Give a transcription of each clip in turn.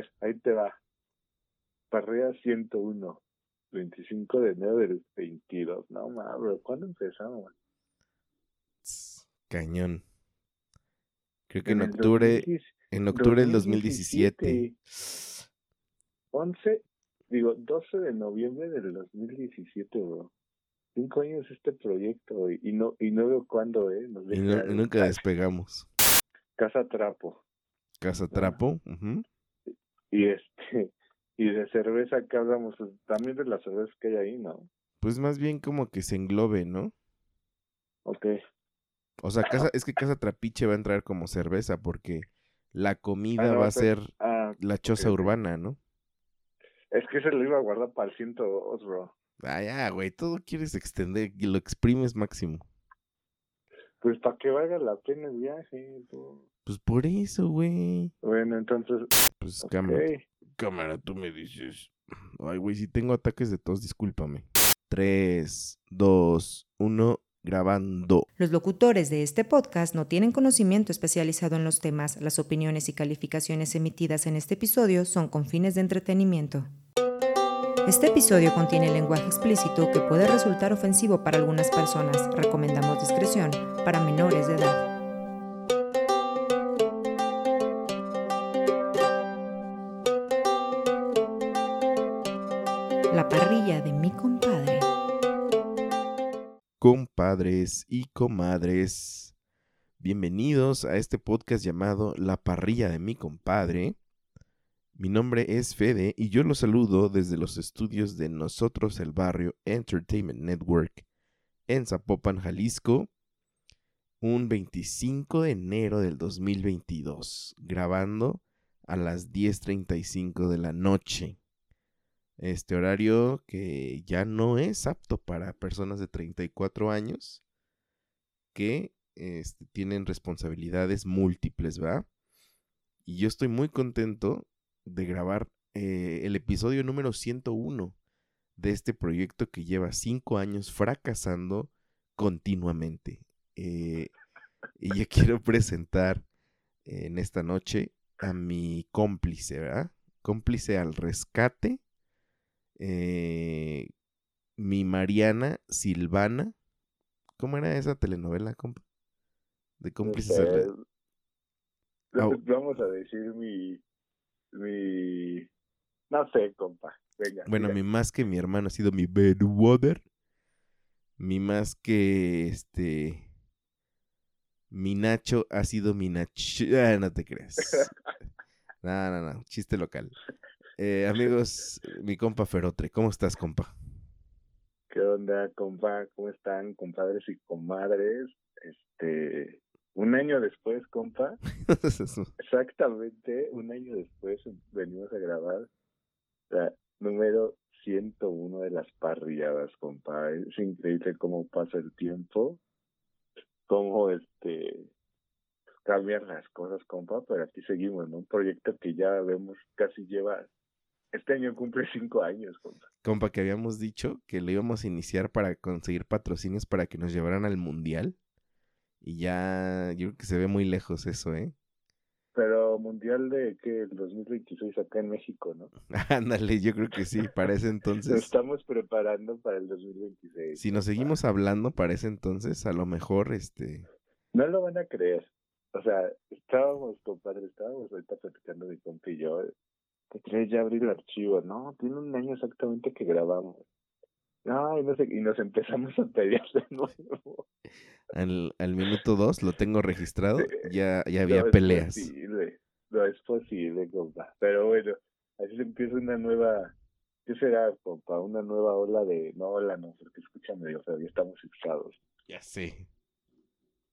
ver, ahí te va. Parrilla 101, 25 de enero del 22. No mames, ¿cuándo empezamos? Cañón. Creo que en, octubre, en octubre del 2017. 11, digo, 12 de noviembre del 2017, bro. Cinco años este proyecto y, no y no veo cuándo, ¿eh? y, nunca despegamos. Casa Trapo. Casa Trapo. Y este y de cerveza que hablamos, pues, también de las cervezas que hay ahí, ¿no? Pues más bien como que se englobe, ¿no? Ok. O sea, casa, es que Casa Trapiche va a entrar como cerveza porque la comida ah, va a ser ah, la choza urbana, ¿no? Es que se lo iba a guardar para el 102, bro. Ah, ya, güey, todo quieres extender y lo exprimes máximo. Pues para que valga la pena el viaje. Pues por eso, güey. Bueno, entonces. Pues cámara, cámara, tú me dices. Ay, güey, si tengo ataques de tos, discúlpame. 3, 2, 1, grabando. Los locutores de este podcast no tienen conocimiento especializado en los temas. Las opiniones y calificaciones emitidas en este episodio son con fines de entretenimiento. Este episodio contiene lenguaje explícito que puede resultar ofensivo para algunas personas. Recomendamos discreción para menores de edad. La parrilla de mi compadre. Compadres y comadres, bienvenidos a este podcast llamado La parrilla de mi compadre. Mi nombre es Fede y yo los saludo desde los estudios de Nosotros el Barrio Entertainment Network en Zapopan, Jalisco, un 25 de enero del 2022, grabando a las 10.35 de la noche. Este horario que ya no es apto para personas de 34 años que este, tienen responsabilidades múltiples, ¿va? Y yo estoy muy contento de grabar eh, el episodio número 101 de este proyecto que lleva cinco años fracasando continuamente. Eh, y yo quiero presentar en esta noche a mi cómplice, ¿verdad? Cómplice al rescate. Eh, mi Mariana Silvana. ¿Cómo era esa telenovela, compa? De cómplices al... Vamos a decir mi mi... No sé, compa. Venga, bueno, mi más que mi hermano ha sido mi bedwater. Mi más que este... Mi Nacho ha sido mi Nacho. Ah, no te creas. no, no, no. Chiste local. Eh, amigos, mi compa Ferotre, ¿cómo estás, compa? ¿Qué onda, compa? ¿Cómo están, compadres y comadres? Este, un año después, compa, exactamente un año después venimos a grabar la número 101 de las parrilladas, compa. Es increíble cómo pasa el tiempo, cómo este cambian las cosas, compa, pero aquí seguimos, ¿no? Un proyecto que ya vemos casi lleva este año cumple cinco años, compa. Compa, que habíamos dicho que lo íbamos a iniciar para conseguir patrocinios para que nos llevaran al mundial. Y ya, yo creo que se ve muy lejos eso, ¿eh? Pero mundial de que el 2026 acá en México, ¿no? Ándale, yo creo que sí, para ese entonces. Nos estamos preparando para el 2026. Si nos seguimos hablando para ese entonces, a lo mejor, este... No lo van a creer. O sea, estábamos, compadre, estábamos ahorita platicando de compa y yo. ¿Te crees ya abrir el archivo? No, tiene un año exactamente que grabamos. No, y, no sé, y nos empezamos a pelear de nuevo. Al, al minuto dos lo tengo registrado, ya, ya había peleas. No posible, no es posible, compa. Pero bueno, así se empieza una nueva, ¿qué será, compa? Una nueva ola de, no ola, no, porque escúchame, o sea, ya estamos fixados. Ya sé.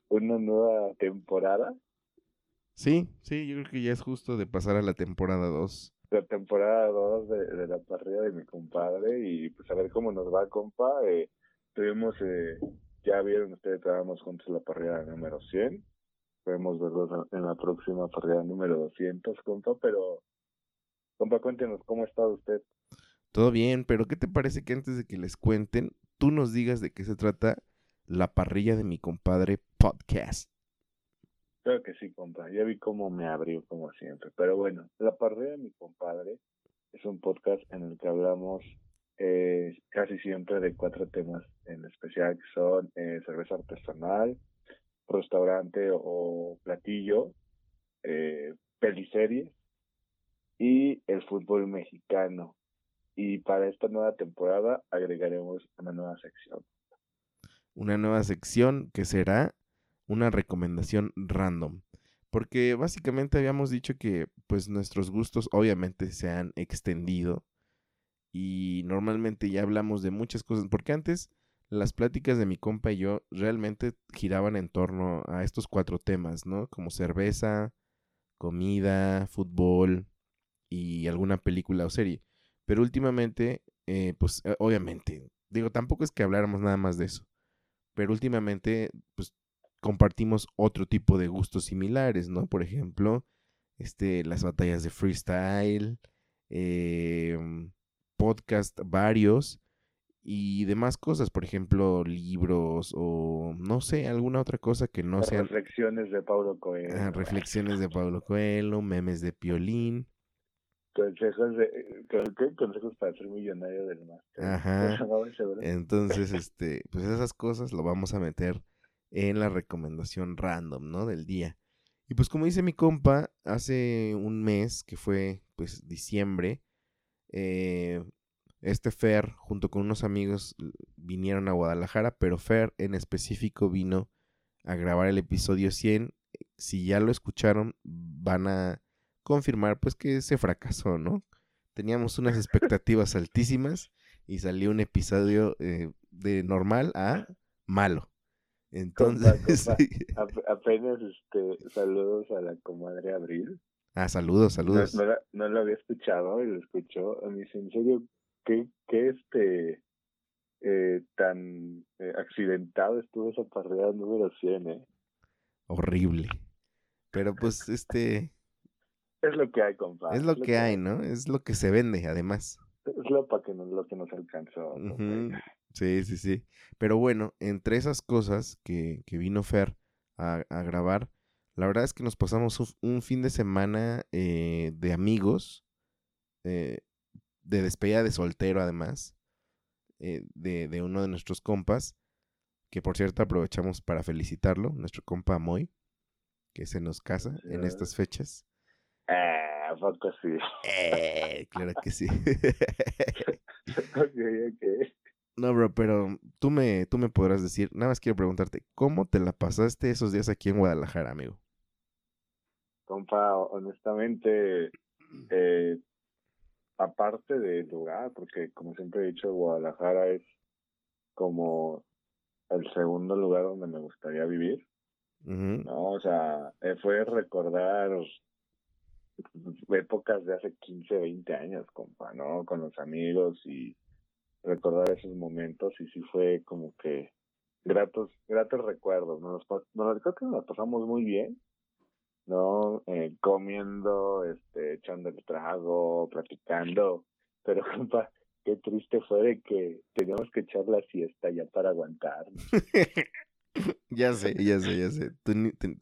Una nueva temporada. Sí, sí, yo creo que ya es justo de pasar a la temporada 2 la temporada 2 de, la parrilla de mi compadre y pues a ver cómo nos va, compa. Eh, tuvimos, eh, ya vieron ustedes, estábamos juntos la parrilla número 100. Podemos verlos en la próxima parrilla número 200, compa, pero, compa, cuéntenos, ¿cómo ha estado usted? Todo bien, pero ¿qué te parece que antes de que les cuenten, tú nos digas de qué se trata la parrilla de mi compadre podcast? Creo que sí, compa. Ya vi cómo me abrió, como siempre. Pero bueno, La Parrilla de mi compadre es un podcast en el que hablamos eh, casi siempre de cuatro temas en especial, que son eh, cerveza artesanal, restaurante o platillo, eh, peliseries y el fútbol mexicano. Y para esta nueva temporada agregaremos una nueva sección. Una nueva sección que será una recomendación random. Porque básicamente habíamos dicho que pues nuestros gustos obviamente se han extendido y normalmente ya hablamos de muchas cosas. Porque antes las pláticas de mi compa y yo realmente giraban en torno a estos cuatro temas, ¿no? Como cerveza, comida, fútbol y alguna película o serie. Pero últimamente, eh, pues eh, obviamente, digo, tampoco es que habláramos nada más de eso. Pero últimamente, pues compartimos otro tipo de gustos similares, ¿no? Por ejemplo, este, las batallas de freestyle, em, podcast varios y demás cosas, por ejemplo, libros o no sé, alguna otra cosa que no sean... Reflexiones de Paulo Coelho. Ah, reflexiones de Paulo Coelho, memes de Piolín. Consejos, de, consejos para ser millonario del máster. Ajá. Entonces, este, pues esas cosas lo vamos a meter en la recomendación random, ¿no? Del día. Y pues como dice mi compa, hace un mes, que fue pues diciembre, eh, este Fer junto con unos amigos vinieron a Guadalajara, pero Fer en específico vino a grabar el episodio 100. Si ya lo escucharon, van a confirmar pues que se fracasó, ¿no? Teníamos unas expectativas altísimas y salió un episodio eh, de normal a malo. Entonces, apenas este, saludos a la comadre Abril. Ah, saludos, saludos. No, lo había escuchado y lo escuchó. Me dice, en serio, ¿qué, qué este eh, tan eh, accidentado estuvo esa parrilla número 100, eh? Horrible. Pero pues, este... Es lo que hay, compadre. Es lo, que, hay, ¿no? Es lo que se vende, además. Es lo, para que nos, lo que nos alcanzó. Sí, sí, sí. Pero bueno, entre esas cosas que, que vino Fer a, a, grabar, la verdad es que nos pasamos un, fin de semana eh, de amigos, eh, de despedida de soltero además, eh, de, de, uno de nuestros compas, que por cierto aprovechamos para felicitarlo, nuestro compa Moy, que se nos casa en estas fechas. Ah, poco sí. Eh, claro que sí. ok, ok. No, bro, pero tú me, tú me podrás decir, nada más quiero preguntarte, ¿cómo te la pasaste esos días aquí en Guadalajara, amigo? Compa, honestamente, eh, aparte del lugar, porque como siempre he dicho, Guadalajara es como el segundo lugar donde me gustaría vivir. No, o sea, eh, fue recordar épocas de hace 15, 20 años, compa, ¿no? Con los amigos y recordar esos momentos y sí fue como que gratos, gratos recuerdos. Nos, nos, creo que nos pasamos muy bien, ¿no? Eh, comiendo, este, echando el trago, platicando, pero compa, qué triste fue de que teníamos que echar la siesta ya para aguantar. ya sé, ya sé, ya sé.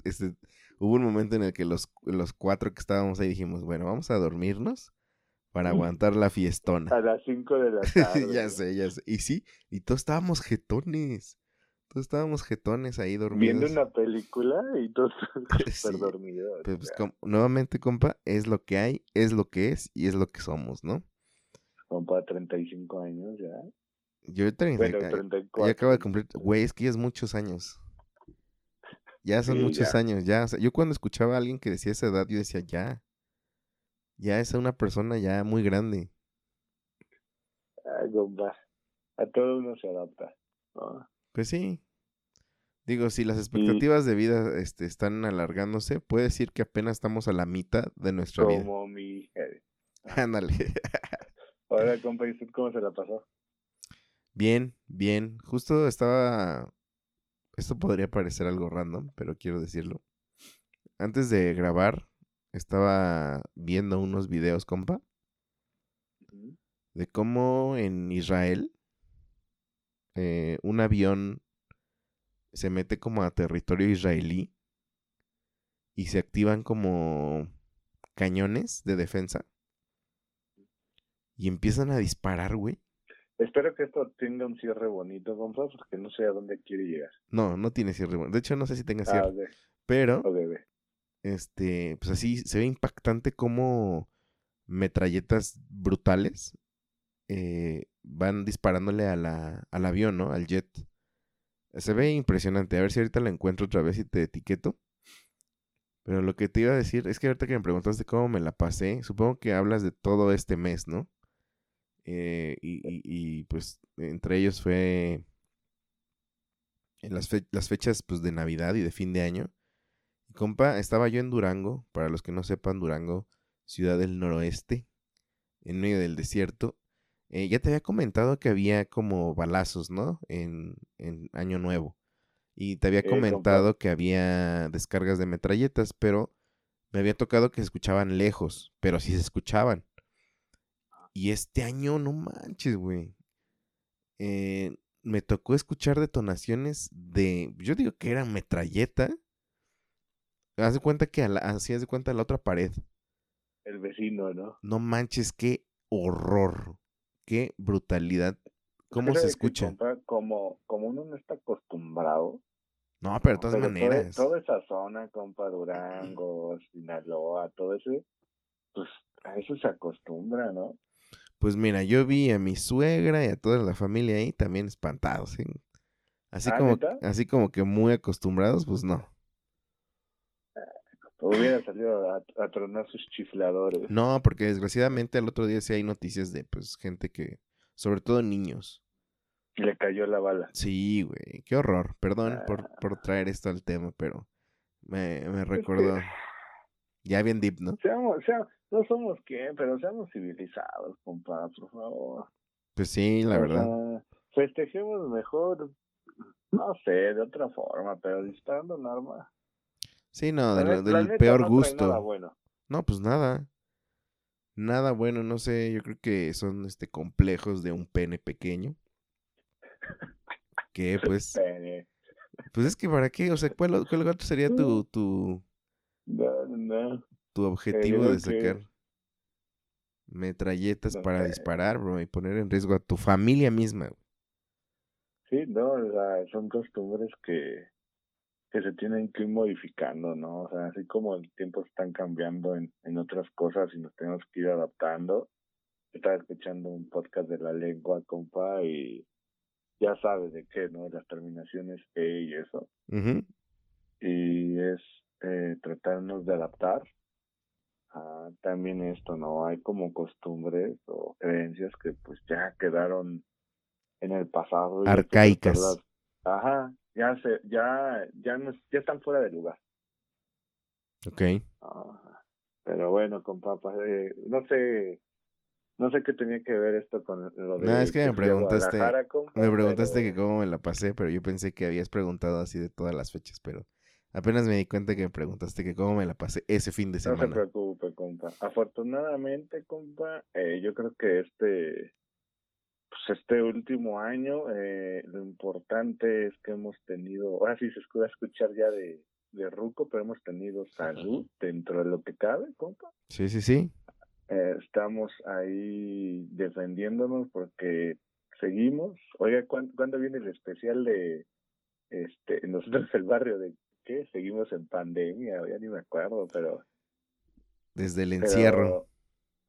este, hubo un momento en el que los, los cuatro que estábamos ahí dijimos, bueno, vamos a dormirnos para aguantar la fiestona. A las 5 de la tarde. ya sé, ya sé. Y sí, y todos estábamos jetones. Todos estábamos jetones ahí dormidos. Viendo una película y todos súper dormidos. pues, nuevamente, compa, es lo que hay, es lo que es y es lo que somos, ¿no? Compa, 35 años ya. Yo 34. Ya acabo de cumplir. Güey, es que ya es muchos años. Ya son muchos años, ya. O sea, yo cuando escuchaba a alguien que decía esa edad, yo decía, ya ya es una persona ya muy grande. Ay, gomba. A todo uno se adapta. Pues sí. Digo, si las expectativas de vida este, están alargándose, puede decir que apenas estamos a la mitad de nuestra vida. Como mi Ándale. Ahora, compa, ¿y cómo se la pasó? Bien, bien. Justo estaba... Esto podría parecer algo random, pero quiero decirlo. Antes de grabar, estaba viendo unos videos, compa, de cómo en Israel eh, un avión se mete como a territorio israelí y se activan como cañones de defensa y empiezan a disparar, güey. Espero que esto tenga un cierre bonito, compa, porque no sé a dónde quiere llegar. No, no tiene cierre. bueno. De hecho, no sé si tenga Ah, cierre. Pero, ok, ok. Este, pues así se ve impactante como metralletas brutales eh, van disparándole a la, al avión, ¿no? Al jet. Se ve impresionante. A ver si ahorita la encuentro otra vez y te etiqueto. Pero lo que te iba a decir es que ahorita que me preguntaste cómo me la pasé, supongo que hablas de todo este mes, ¿no? Eh, y, y- y, pues entre ellos fue en las, fe- las fechas pues de Navidad y de fin de año. Compa, estaba yo en Durango, para los que no sepan, Durango, ciudad del noroeste, en medio del desierto. Eh, ya te había comentado que había como balazos, ¿no? En, en Año Nuevo. Y te había Eh, compa. comentado que había descargas de metralletas, pero me había tocado que se escuchaban lejos, pero sí se escuchaban. Y este año, no manches, güey. Eh, me tocó escuchar detonaciones de. Yo digo que era metralleta. Haz de cuenta que a la, así haz de cuenta a la otra pared. El vecino, ¿no? No manches, qué horror. Qué brutalidad. ¿Cómo Creo se escucha? como, como uno no está acostumbrado. No, pero de todas pero toda- maneras. Toda, esa zona, compa, Durango, Sinaloa, todo ese, pues a eso se acostumbra, ¿no? Pues mira, yo vi a mi suegra y a toda la familia ahí también espantados. ¿sí? Así ¿Ah, como, neta? así como que muy acostumbrados, pues no. Hubiera salido a, a tronar sus chifladores. No, porque desgraciadamente al otro día sí hay noticias de pues gente que, sobre todo niños. Le cayó la bala. Sí, güey, qué horror. Perdón por, Ah. por traer esto al tema, pero me, me recordó. Ya bien deep, ¿no? Seamos, seamos, no somos quién, pero seamos civilizados, compa, por favor. Pues sí, la verdad. sea, festejemos mejor, no sé, de otra forma, pero disparando un arma. Sí, no, de La lo- net- la del peor no gusto. nada bueno. No, pues nada. Nada bueno, no sé, yo creo que son este complejos de un pene pequeño. Que pues, Pene. pues es que para qué, o sea, ¿cuál, cuál otro sería tu, tu, No, no. tu objetivo de que- sacar metralletas No para disparar, bro, y poner en riesgo a tu familia misma? Sí, no, o sea, son costumbres que, que se tienen que ir modificando, ¿no? O sea, así como el tiempo están cambiando en, en otras cosas y nos tenemos que ir adaptando. Estaba escuchando un podcast de la lengua, compa, y ya sabes de qué, ¿no? Las terminaciones E y eso. Y es eh, tratarnos de adaptar a también esto, ¿no? Hay como costumbres o creencias que pues ya quedaron en el pasado. Arcaicas. Ajá, ya se, ya, ya no, ya están fuera de lugar. Ok. Pero bueno, compa, pa- eh, no sé, no sé qué tenía que ver esto con lo de No, es que me preguntaste- compa, Me preguntaste pero- que cómo me la pasé, pero yo pensé que habías preguntado así de todas las fechas, pero apenas me di cuenta que me preguntaste que cómo me la pasé ese fin de No se semana. preocupe, compa. Afortunadamente, compa, eh, yo creo que este, pues este último año, eh, lo importante es que hemos tenido, ahora sí se escucha escuchar ya de, de Ruco, pero hemos tenido salud dentro de lo que cabe, compa. Sí, sí, sí. Eh, estamos ahí defendiéndonos porque seguimos. Oiga, ¿cuán- ¿cuándo, viene el especial de este nosotros el barrio de qué? Seguimos en pandemia, ya ni me acuerdo, pero Desde el pero- encierro.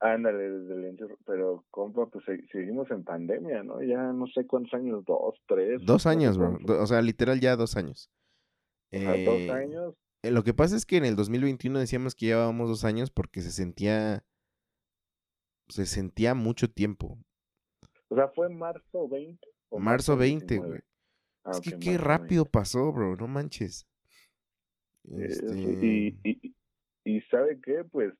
Ándale, desde el encierro. Pero, compa, pues se- seguimos en pandemia, ¿no? Ya no sé cuántos años, dos, tres. Dos años, bro. O sea, literal ya dos años. Eh, dos años. eh, Lo que pasa es que en el 2021 decíamos que llevábamos dos años porque se sentía. Se sentía mucho tiempo. O sea, ¿fue marzo 20? o Marzo 20, 19? güey. Ah, es que qué rápido pasó, bro. No manches. 20. Eh, Este, Y, y, y ¿sabe qué? Pues,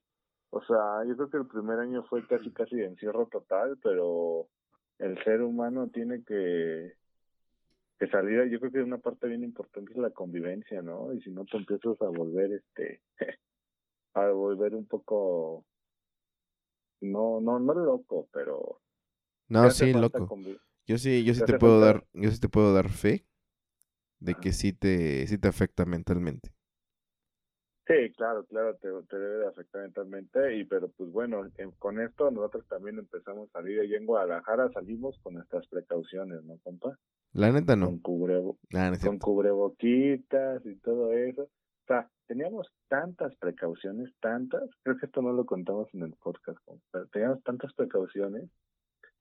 o sea, yo creo que el primer año fue casi, casi de encierro total, pero el ser humano tiene que que salir, yo creo que una parte bien importante es la convivencia, ¿no? Y si no te empiezas a volver, este, a volver un poco, no, no, no loco, pero No, sí, loco. Yo sí, yo sí te puedo falta- dar, yo sí te puedo dar fe de que sí te, sí te afecta mentalmente. Sí, claro, claro, te, te debe de afectar mentalmente, y pero pues bueno, con esto nosotros también empezamos a salir allí en Guadalajara, salimos con nuestras precauciones, ¿no, compa? La neta no. Con, cubrebo no con cubreboquitas y todo eso. O sea, teníamos tantas precauciones, tantas, creo que esto no lo contamos en el podcast, compa, pero teníamos tantas precauciones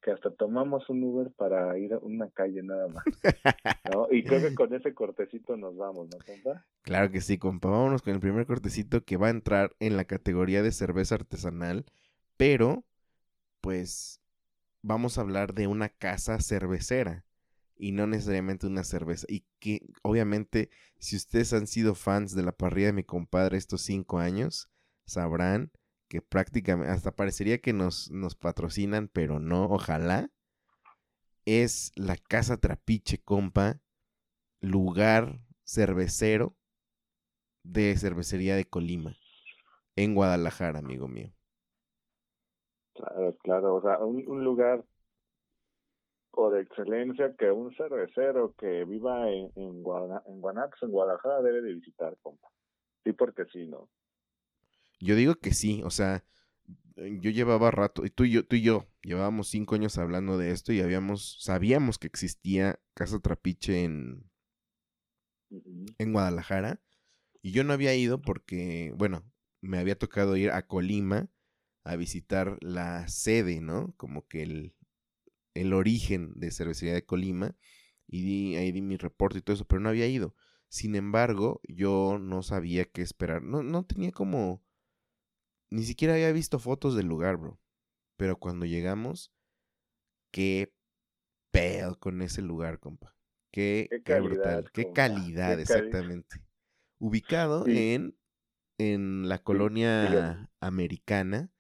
que hasta tomamos un Uber para ir a una calle nada más, ¿no? Y creo que con ese cortecito nos vamos, ¿no, compa? Claro que sí, compa. Vámonos con el primer cortecito que va a entrar en la categoría de cerveza artesanal, pero pues vamos a hablar de una casa cervecera y no necesariamente una cerveza. Y que obviamente si ustedes han sido fans de la parrilla de mi compadre estos cinco años, sabrán que prácticamente hasta parecería que nos, nos patrocinan, pero no, ojalá. Es la Casa Trapiche, compa, lugar cervecero de cervecería de Colima, en Guadalajara, amigo mío. Claro, claro, o sea, un, lugar por excelencia que un cervecero que viva en, en, en en Guadalajara, debe de visitar, compa. Sí, porque sí, ¿no? Yo digo que sí, o sea, eh, yo llevaba rato, y tú y yo, tú y yo llevábamos cinco años hablando de esto y habíamos, sabíamos que existía Casa Trapiche en, en Guadalajara, y yo no había ido porque, bueno, me había tocado ir a Colima a visitar la sede, ¿no? Como que el, el origen de cervecería de Colima, y di, ahí di mi reporte y todo eso, pero no había ido. Sin embargo, yo no sabía qué esperar, no, no tenía como, ni siquiera había visto fotos del lugar, bro. Pero cuando llegamos, qué pedo con ese lugar, compa. Qué, Qué qué brutal. calidad, Qué calidad, qué exactamente. Ubicado Sí. en, en la colonia americana,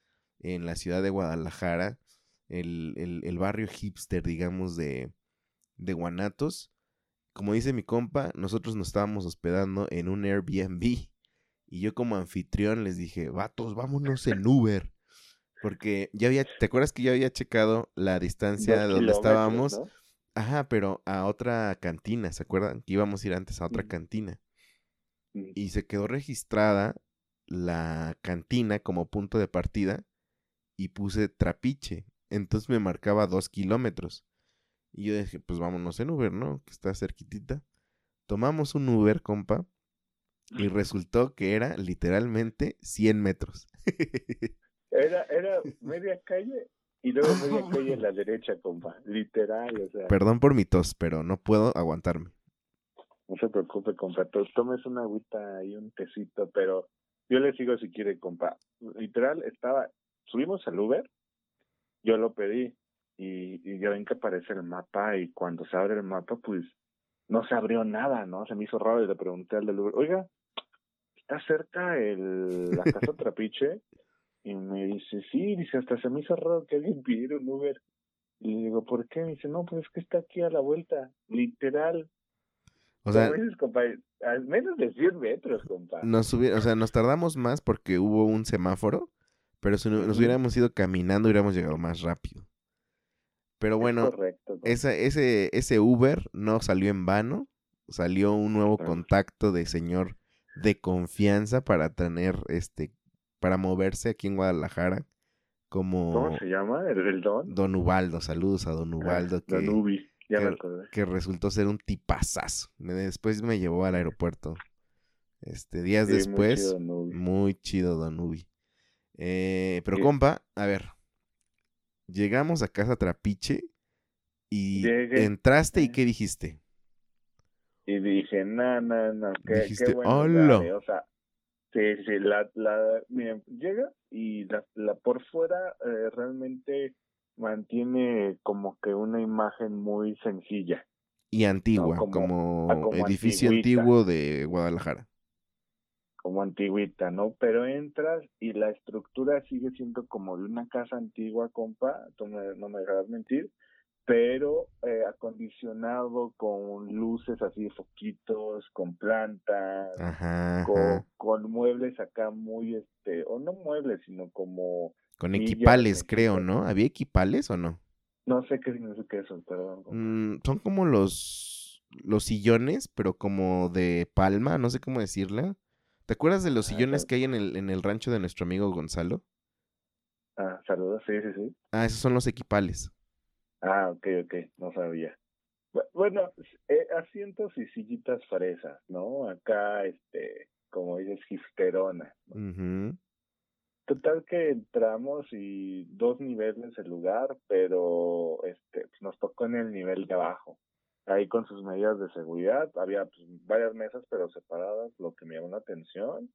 en la ciudad de Guadalajara, el, el- el barrio hipster, digamos, de, de Guanatos. Como dice mi compa, nosotros nos estábamos hospedando en un Airbnb. Y yo como anfitrión les dije, vatos, vámonos en Uber. Porque ya había, ¿te acuerdas que yo había checado la distancia de donde estábamos? ¿no? Ajá, pero a otra cantina, ¿se acuerdan? Que íbamos a ir antes a otra cantina. Mm. Y se quedó registrada la cantina como punto de partida y puse trapiche. Entonces me marcaba dos kilómetros. Y yo dije, pues vámonos en Uber, ¿no? Que está cerquitita. Tomamos un Uber, compa. Y resultó que era literalmente 100 metros. Era, era media calle y luego media calle en la derecha, compa. Literal, o sea. Perdón por mi tos, pero no puedo aguantarme. No se preocupe, compa. to- Tomes una agüita y un tecito, pero yo le sigo si quiere, compa. Literal, estaba. Subimos al Uber, yo lo pedí y, y ya ven que aparece el mapa y cuando se abre el mapa, pues no se abrió nada, ¿no? Se me hizo raro y le pregunté al del Uber, oiga, ¿está cerca el, la casa Trapiche? Y me dice, sí, dice, hasta se me hizo raro que alguien pidiera un Uber. Y le digo, ¿por qué? Me dice, no, pues es que está aquí a la vuelta, literal. O sea, compa, a menos de 100 metros, compa. nos, o sea, nos tardamos más porque hubo un semáforo, pero si no- nos hubiéramos ido caminando hubiéramos llegado más rápido. Pero Es bueno, correcto, compa. esa, ese, ese Uber no salió en vano, salió un nuevo contacto de señor de confianza para tener, este, para moverse aquí en Guadalajara como ¿Cómo se llama? ¿El, el Don? Don Ubaldo. Saludos a Don Ubaldo Ah, que, Don Ubi, ya me que- acordé. que resultó ser un tipazazo. Me- Después me llevó al aeropuerto. Este, días Sí, muy después, chido, Don Ubi. muy chido Don Ubi. Eh, pero Sí. compa, a ver, llegamos a casa Trapiche y Llegué. entraste y Eh. ¿qué dijiste? Y dije, no, no, no, qué, Dijiste, qué buen "Hola". lugar, eh", O sea, sí, sí, la, la, miren, llega y la, la por fuera eh, realmente mantiene como que una imagen muy sencilla. Y antigua, como- como, como edificio antiguo de Guadalajara. Como antiguita, ¿no? Pero entras y la estructura sigue siendo como de una casa antigua, compa, tú me- no me dejarás mentir, pero eh, acondicionado con luces así, foquitos, con plantas, Ajá, con, ajá. con muebles acá muy, este, o no muebles, sino como, Con equipales, creo. ¿no? ¿Había equipales o no? no sé qué significa eso, perdón. Mm, son como los, los sillones, pero como de palma, no sé cómo decirla. ¿Te acuerdas de los Ah, sillones que hay en el, en el rancho de nuestro amigo Gonzalo? Ah, saludos, sí, sí, sí. Ah, esos son los equipales. Ah, ok, ok, no sabía. Bu- Bueno, eh, asientos y sillitas fresas, ¿no? Acá, este, como dices, hipsterona. Total que entramos y dos niveles el lugar, pero este pues, nos tocó en el nivel de abajo. Ahí con sus medidas de seguridad, había pues, varias mesas pero separadas, lo que me llamó la atención.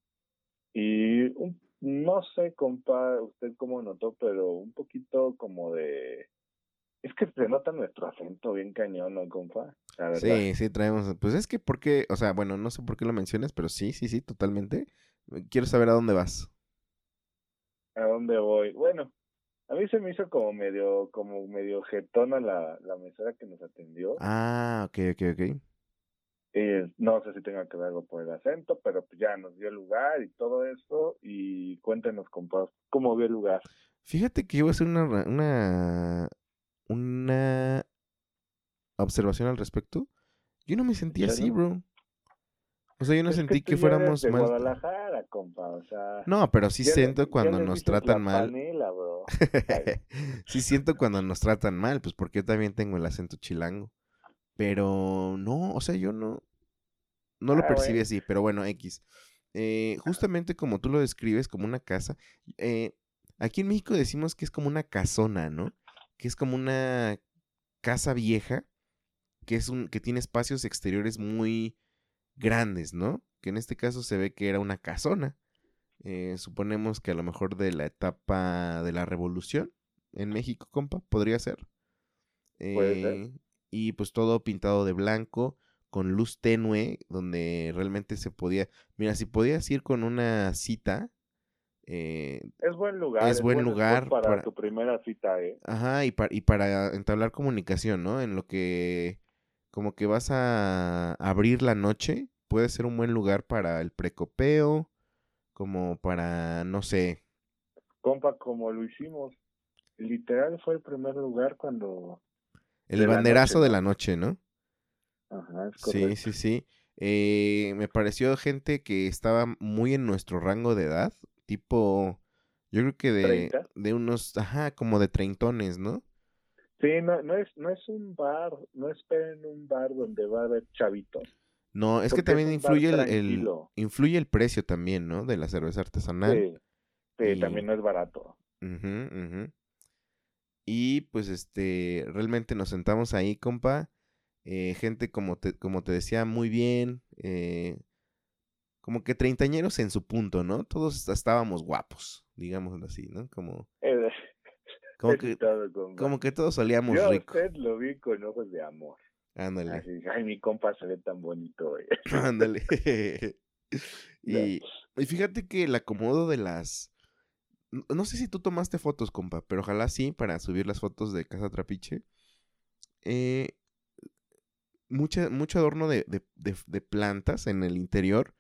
Y un- no sé, compa, usted cómo notó, pero un poquito como de... Es que se nota nuestro acento bien cañón, ¿no, compa? La verdad. Sí, sí, traemos. Pues es que, ¿por qué? O sea, bueno, no sé por qué lo mencionas, pero sí, sí, sí, totalmente. Quiero saber a dónde vas. ¿A dónde voy? Bueno, a mí se me hizo como medio, como medio jetona la, la mesera que nos atendió. Ah, ok, ok, ok. Eh, no sé si tenga que ver algo por el acento, pero pues ya nos dio el lugar y todo eso. Y cuéntenos, compa, ¿cómo vio el lugar? Fíjate que yo voy a hacer una, una, una observación al respecto. Yo no me sentí ¿En así, bro. O sea, yo no Es sentí que fuéramos de más... Guadalajara, compa, o sea. No, pero sí le- siento cuando nos tratan mal. panela, bro. sí siento cuando nos tratan mal, pues porque yo también tengo el acento chilango. Pero no, o sea, yo no, no lo Ah, percibí bueno. así, pero bueno, X. Eh, justamente como tú lo describes, como una casa. eh, aquí en México decimos que es como una casona, ¿no? Que es como una casa vieja, que es un, que tiene espacios exteriores muy grandes, ¿no? Que en este caso se ve que era una casona. Eh, suponemos que a lo mejor de la etapa de la revolución en México, compa, podría ser. Puede ser. Eh, y pues todo pintado de blanco, con luz tenue, donde realmente se podía... Mira, si podías ir con una cita, eh, Es buen lugar. Es buen lugar para, para- tu primera cita, ¿eh? Ajá, y, pa- y para entablar comunicación, ¿no? En lo que como que vas a abrir la noche, puede ser un buen lugar para el precopeo, como para, no sé, Compa, como lo hicimos. Literal fue el primer lugar cuando. el De banderazo de la noche, ¿no? Ajá, es Sí, correcto. sí, sí. Eh, me pareció gente que estaba muy en nuestro rango de edad, tipo, yo creo que de, de unos, ajá, como de treintones, ¿no? Sí, no, no, es, no es un bar, no esperen un bar donde va a haber chavitos. No, es que Porque también influye el, influye el precio también, ¿no? De la cerveza artesanal. Sí, sí, Y- también no es barato. Y pues este, realmente nos sentamos ahí, compa. eh, gente como te, como te decía, muy bien. eh, como que treintañeros en su punto, ¿no? Todos estábamos guapos, digámoslo así, ¿no? Como, Eh, como, que, como que todos olíamos Yo rico. usted lo vi con ojos de amor. Ándale, Así, ay, mi compa se ve tan bonito, güey. ándale. y, y fíjate que el acomodo de las... No sé si tú tomaste fotos, compa, pero ojalá sí, para subir las fotos de Casa Trapiche. Eh, mucha, mucho adorno de, de- de- de plantas en el interior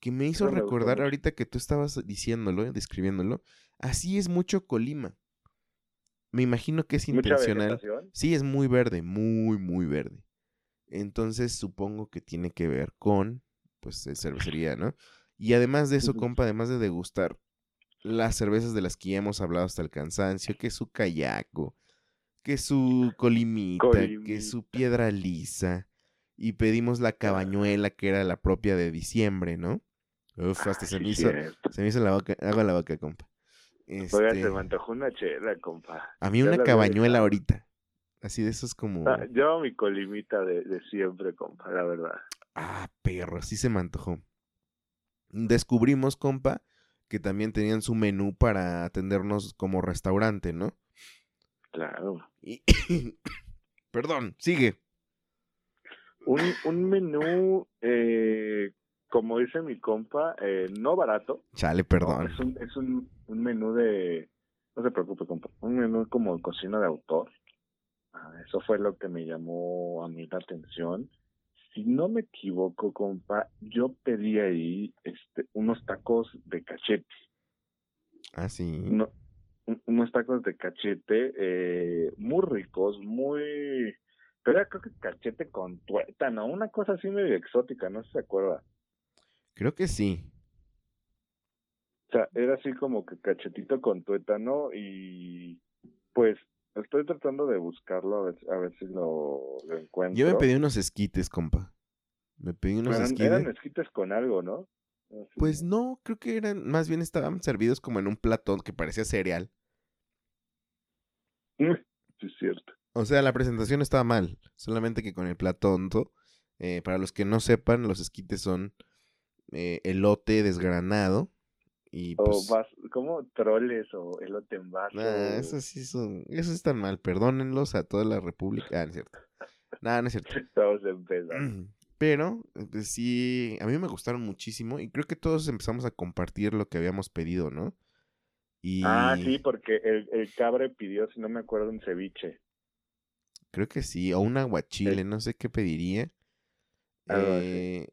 que me hizo recordar ahorita que tú estabas diciéndolo, describiéndolo. Así es mucho Colima. Me imagino que es intencional. Sí, es muy verde, muy, muy verde. Entonces supongo que tiene que ver con, pues, eh, cervecería, ¿no? Y además de eso, compa, además de degustar las cervezas de las que ya hemos hablado hasta el cansancio, que su cayaco, que su colimita, que su Colimita. piedra lisa, y pedimos la cabañuela, que era la propia de diciembre, ¿no? Uf, hasta Ah, se me hizo, se me hizo la boca, hago la boca, compa. Oiga, Este, se me antojó una chela, compa. a mí ya una cabañuela ahorita. Así de esos como... Ah, yo mi colimita de, de siempre, compa, la verdad. Ah, perro, sí se me antojó. Descubrimos, compa, que también tenían su menú para atendernos como restaurante, ¿no? Claro. Y... Perdón, sigue. Un, un menú, eh, como dice mi compa, eh, no barato. Chale, ¿no? perdón. Es, un, es un, un menú de, no se preocupe, compa, un menú como cocina de autor. Ah, eso fue lo que me llamó a mí la atención. Si no me equivoco, compa, yo pedí ahí este, unos tacos de cachete. Ah, sí. un- unos tacos de cachete eh, muy ricos, muy... Pero era creo que cachete con tuétano, una cosa así medio exótica, no sé si se acuerda. Creo que sí. sea, era así como que cachetito con tuétano y pues estoy tratando de buscarlo a ver, a ver si lo, lo encuentro. Yo me pedí unos esquites, compa. Me pedí unos eran, esquites. eran esquites con algo, ¿no? Así. Pues no, creo que eran, más bien estaban servidos como en un platón que parecía cereal. Sí, es cierto. O sea, la presentación estaba mal, solamente que con el platón, eh, para los que no sepan, los esquites son eh, elote desgranado y O pues... vas, como troles o elote en vaso. Nah, esos sí son, esos están mal, perdónenlos a toda la república. Ah, no es cierto. Nah, no es cierto. Estamos empezando. Pero pues, sí, a mí me gustaron muchísimo y creo que todos empezamos a compartir lo que habíamos pedido, ¿no? Y Ah, sí, porque el, el cabre pidió, si no me acuerdo, un ceviche. creo que sí, o un aguachile, Sí. no sé qué pediría. Así. Eh,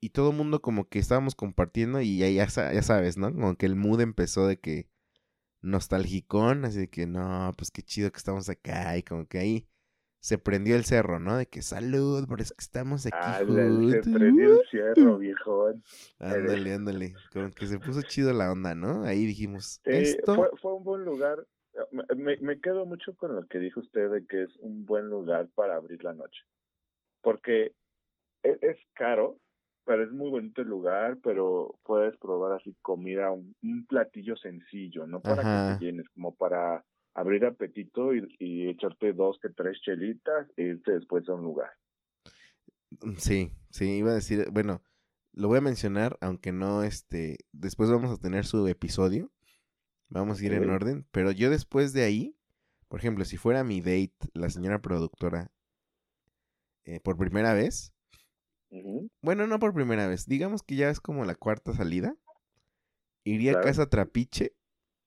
y todo el mundo como que estábamos compartiendo y ya, ya, ya sabes, ¿no? Como que el mood empezó de que nostalgicón, así de que no, pues qué chido que estamos acá y como que ahí se prendió el cerro, ¿no? De que salud, por eso que estamos aquí la- se prendió el cierro, viejón. Ándale, ándale. Como que se puso chido la onda, ¿no? Ahí dijimos, Sí, esto. fue, fue un buen lugar. Me, me, me quedo mucho con lo que dijo usted de que es un buen lugar para abrir la noche. Porque es, es caro, pero es muy bonito el lugar, pero puedes probar así comida, un, un platillo sencillo, no para que te llenes, como para abrir apetito y, y echarte dos que tres chelitas e irte después a un lugar. Mm, Sí, sí, iba a decir, bueno, lo voy a mencionar, aunque no, este, después vamos a tener su episodio, vamos a ir en orden, pero yo después de ahí, por ejemplo, si fuera mi date, la señora productora, eh, por primera vez, Bueno, no por primera vez, digamos que ya es como la cuarta salida, iría a casa Trapiche,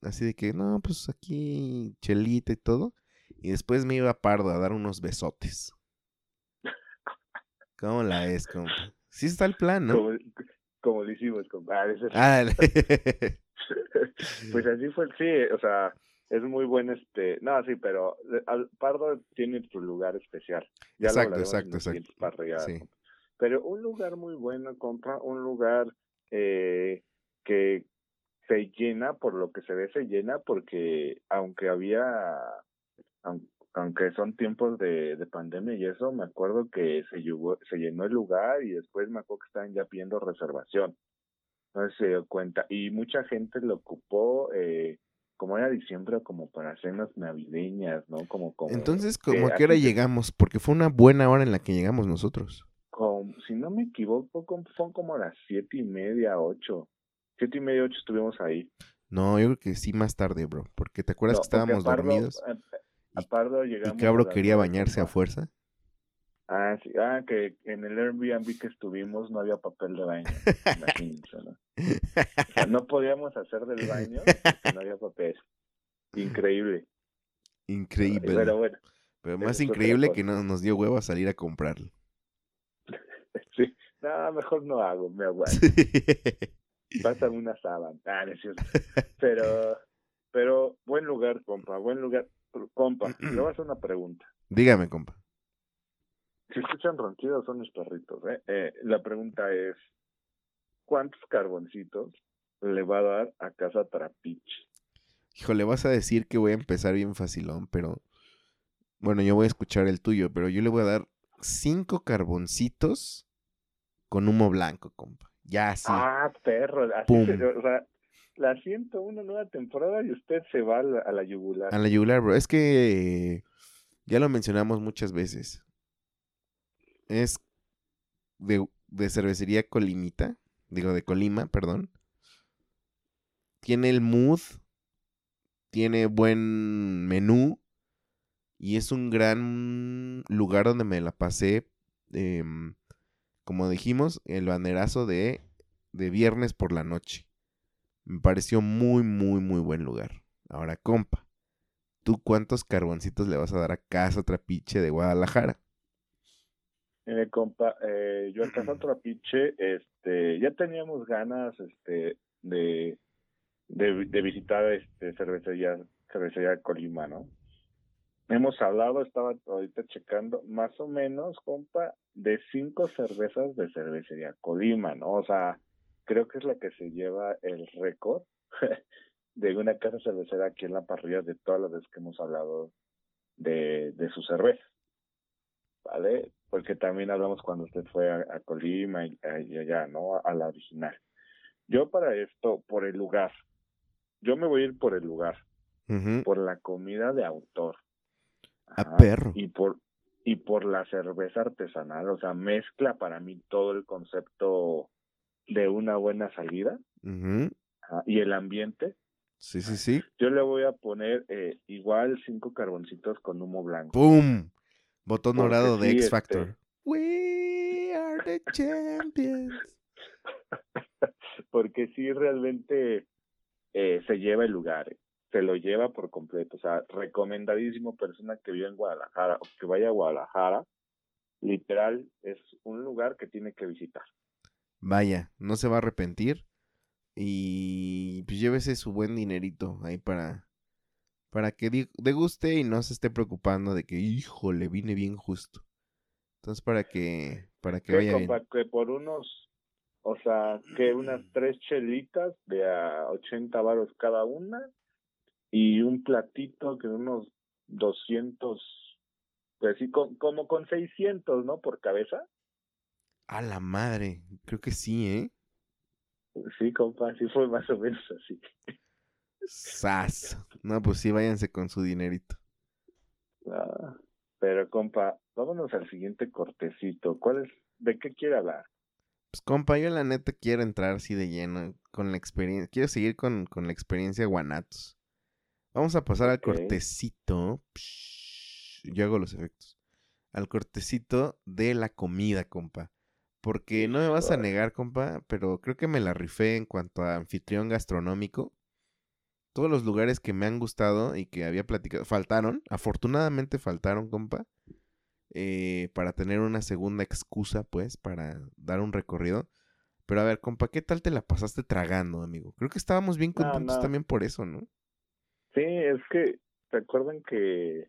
así de que, no, pues aquí chelita y todo, y después me iba a Pardo a dar unos besotes. ¿Cómo la es, compa? Sí está el plan, ¿no? Como, como lo hicimos, compadre. Ah, Pues así fue, sí, o sea, es muy buen este, no, sí, pero eh, Pardo tiene su lugar especial. Ya lo Exacto, en exacto, exacto. Sí. compa. Pero un lugar muy bueno, compa, un lugar eh, que se llena, por lo que se ve, se llena porque aunque había, aun- aunque son tiempos de, de pandemia y eso, me acuerdo que se, llegó, se llenó el lugar y después me acuerdo que estaban ya pidiendo reservación. No se dio cuenta. Y mucha gente lo ocupó, eh, como era diciembre, como para cenas navideñas, ¿no? Como, como Entonces, que ¿cómo a qué hora llegamos? Porque fue una buena hora en la que llegamos nosotros. Si no me equivoco, como- son como las siete y media, ocho. Siete y media, ocho estuvimos ahí. No, yo creo que sí más tarde, bro. Porque te acuerdas No, que estábamos porque a Pardo- dormidos A, a y- Pardo y llegamos. Cabro a las quería bañarse a fuerza. Ah, sí. Ah, que en el Airbnb que estuvimos no había papel de baño. Imagínense, ¿no? O sea, no podíamos hacer del baño porque no había papel. Increíble. Increíble. Pero bueno, Pero más increíble que no, nos dio huevo a salir a comprarlo. Sí. No, mejor no hago, me aguanto. Pásame una sábana. Ah, no es cierto. Pero, pero buen lugar, compa, buen lugar. Compa, le voy a hacer una pregunta. Dígame, compa. Si escuchan ronquidos son mis perritos, ¿eh? Eh, La pregunta es, ¿cuántos carboncitos le va a dar a Casa Trapiche? Híjole, vas a decir que voy a empezar bien facilón, pero... Bueno, yo voy a escuchar el tuyo, pero yo le voy a dar cinco carboncitos con humo blanco, compa. Ya así. Ah, perro, así Pum. se- o sea, la 101 nueva temporada y usted se va a la, a la yugular. A la yugular, bro. Es que eh, ya lo mencionamos muchas veces. Es de, de cervecería Colimita. Digo, de Colima, perdón. Tiene el mood. Tiene buen menú. Y es un gran lugar donde me la pasé. em, como dijimos, el banderazo de, de viernes por la noche. Me pareció muy, muy, muy buen lugar. Ahora, compa, ¿tú cuántos carboncitos le vas a dar a Casa Trapiche de Guadalajara? Mire, compa, eh, yo a Casa Trapiche, este, ya teníamos ganas, este, de, de, de visitar, este, cervecería, cervecería Colima, ¿no? Hemos hablado, estaba ahorita checando, más o menos, compa, de cinco cervezas de cervecería Colima, ¿no? O sea, creo que es la que se lleva el récord de una casa cervecera aquí en la parrilla de todas las veces que hemos hablado de, de su cerveza. ¿Vale? Porque también hablamos cuando usted fue a, Colima y, allá, ¿no? A, la original. Yo para esto, por el lugar, yo me voy a ir por el lugar, por la comida de autor. A perro. Y por, y por la cerveza artesanal, o sea, mezcla para mí todo el concepto de una buena salida y el ambiente. Sí, sí, sí. Yo le voy a poner eh, igual cinco carboncitos con humo blanco. ¡Pum! Botón dorado de X Factor. Este We are the champions. Porque sí, realmente eh, se lleva el lugar. Eh se lo lleva por completo. O sea, recomendadísimo persona que vive en Guadalajara o que vaya a Guadalajara. Literal, es un lugar que tiene que visitar. Vaya, no se va a arrepentir. Y pues llévese su buen dinerito ahí para, para que deguste y no se esté preocupando de que, híjole, vine bien justo. Entonces, para que, para que vaya bien. Que por unos, o sea, que unas tres chelitas de a 80 varos cada una, y un platito que unos 200, pues sí, como con 600, ¿no? Por cabeza. A la madre, creo que sí, ¿eh? Sí, compa, sí fue más o menos así. Sas. No, pues sí, váyanse con su dinerito. Ah, pero, compa, vámonos al siguiente cortecito. ¿Cuál es? ¿De qué quiere hablar? Pues, compa, yo la neta quiero entrar así de lleno con la experiencia. Quiero seguir con, con la experiencia Guanatos. Vamos a pasar al cortecito. yo hago los efectos. Al cortecito de la comida, compa. Porque no me vas a negar, compa, pero creo que me la rifé en cuanto a anfitrión gastronómico. Todos los lugares que me han gustado y que había platicado, faltaron, afortunadamente faltaron, compa, eh, para tener una segunda excusa, pues, para dar un recorrido. Pero a ver, compa, ¿qué tal te la pasaste tragando, amigo? Creo que estábamos bien contentos también por eso, ¿no? Sí, es que, ¿te acuerdan que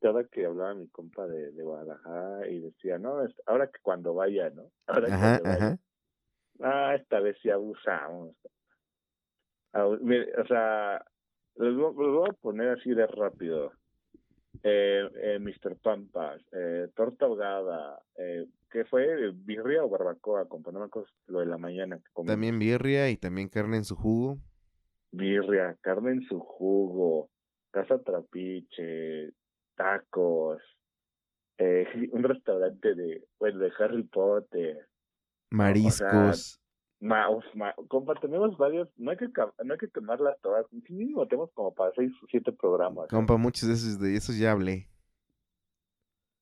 cada que hablaba mi compa de, de Guadalajara y decía, no, ahora que cuando vaya, ¿no? Ahora que cuando vaya. Ah, esta vez sí abusamos. O sea, los, voy a poner así de rápido. Eh, eh, Mr. Pampas, eh, torta ahogada, eh, ¿qué fue? ¿Birria o barbacoa? Acuerdo lo de la mañana. Que también birria y también carne en su jugo birria, carne en su jugo, casa trapiche, tacos, eh, un restaurante de, bueno, de Harry Potter. Mariscos. ma, compa, tenemos varios, no hay que no hay que quemarlas todas, mínimo tenemos como para seis o siete programas. Compa, muchos de esos, de esos ya hablé.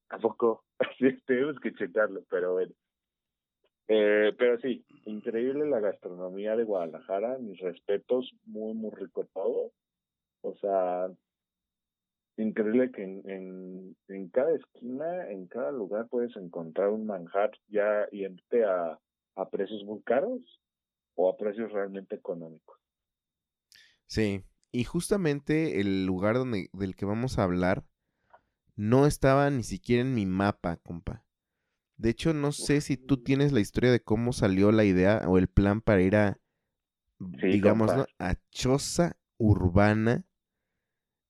¿A poco? Sí, tenemos que checarlo, pero bueno. Eh, pero sí, increíble la gastronomía de Guadalajara, mis respetos, muy, muy rico todo. O sea, increíble que en, en, cada esquina, en cada lugar puedes encontrar un manjar ya yente a, a precios muy caros o a precios realmente económicos. Sí, y justamente el lugar donde, del que vamos a hablar no estaba ni siquiera en mi mapa, compa. De hecho, no sé si tú tienes la historia de cómo salió la idea o el plan para ir a, digamos, a Choza Urbana.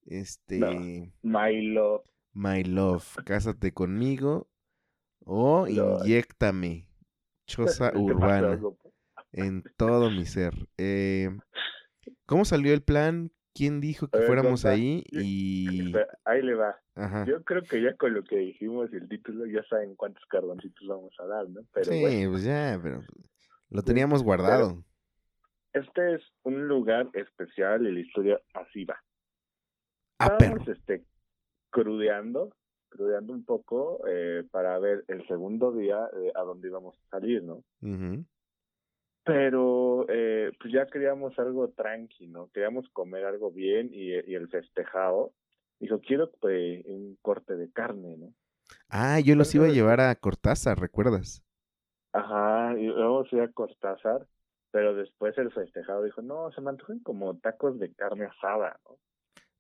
Este. My Love. My Love. Cásate conmigo o inyectame. Choza Urbana. En todo mi ser. Eh, ¿Cómo salió el plan? Quién dijo que fuéramos ahí y... Ahí le va. Yo creo que ya con lo que dijimos y el título ya saben cuántos carboncitos vamos a dar, ¿no? Pero sí, pues ya, pero lo teníamos guardado. este es un lugar especial y la historia así va. Ah, Estábamos este, crudeando, crudeando un poco eh, para ver el segundo día eh, a dónde íbamos a salir, ¿no? Pero eh, pues ya queríamos algo tranqui, ¿no? Queríamos comer algo bien y, y el festejado dijo, quiero pues, un corte de carne, ¿no? Ah, yo los iba a llevar a Cortázar, ¿recuerdas? Ajá, y luego fui a Cortázar, pero después el festejado dijo, no, se me antojan como tacos de carne asada, ¿no?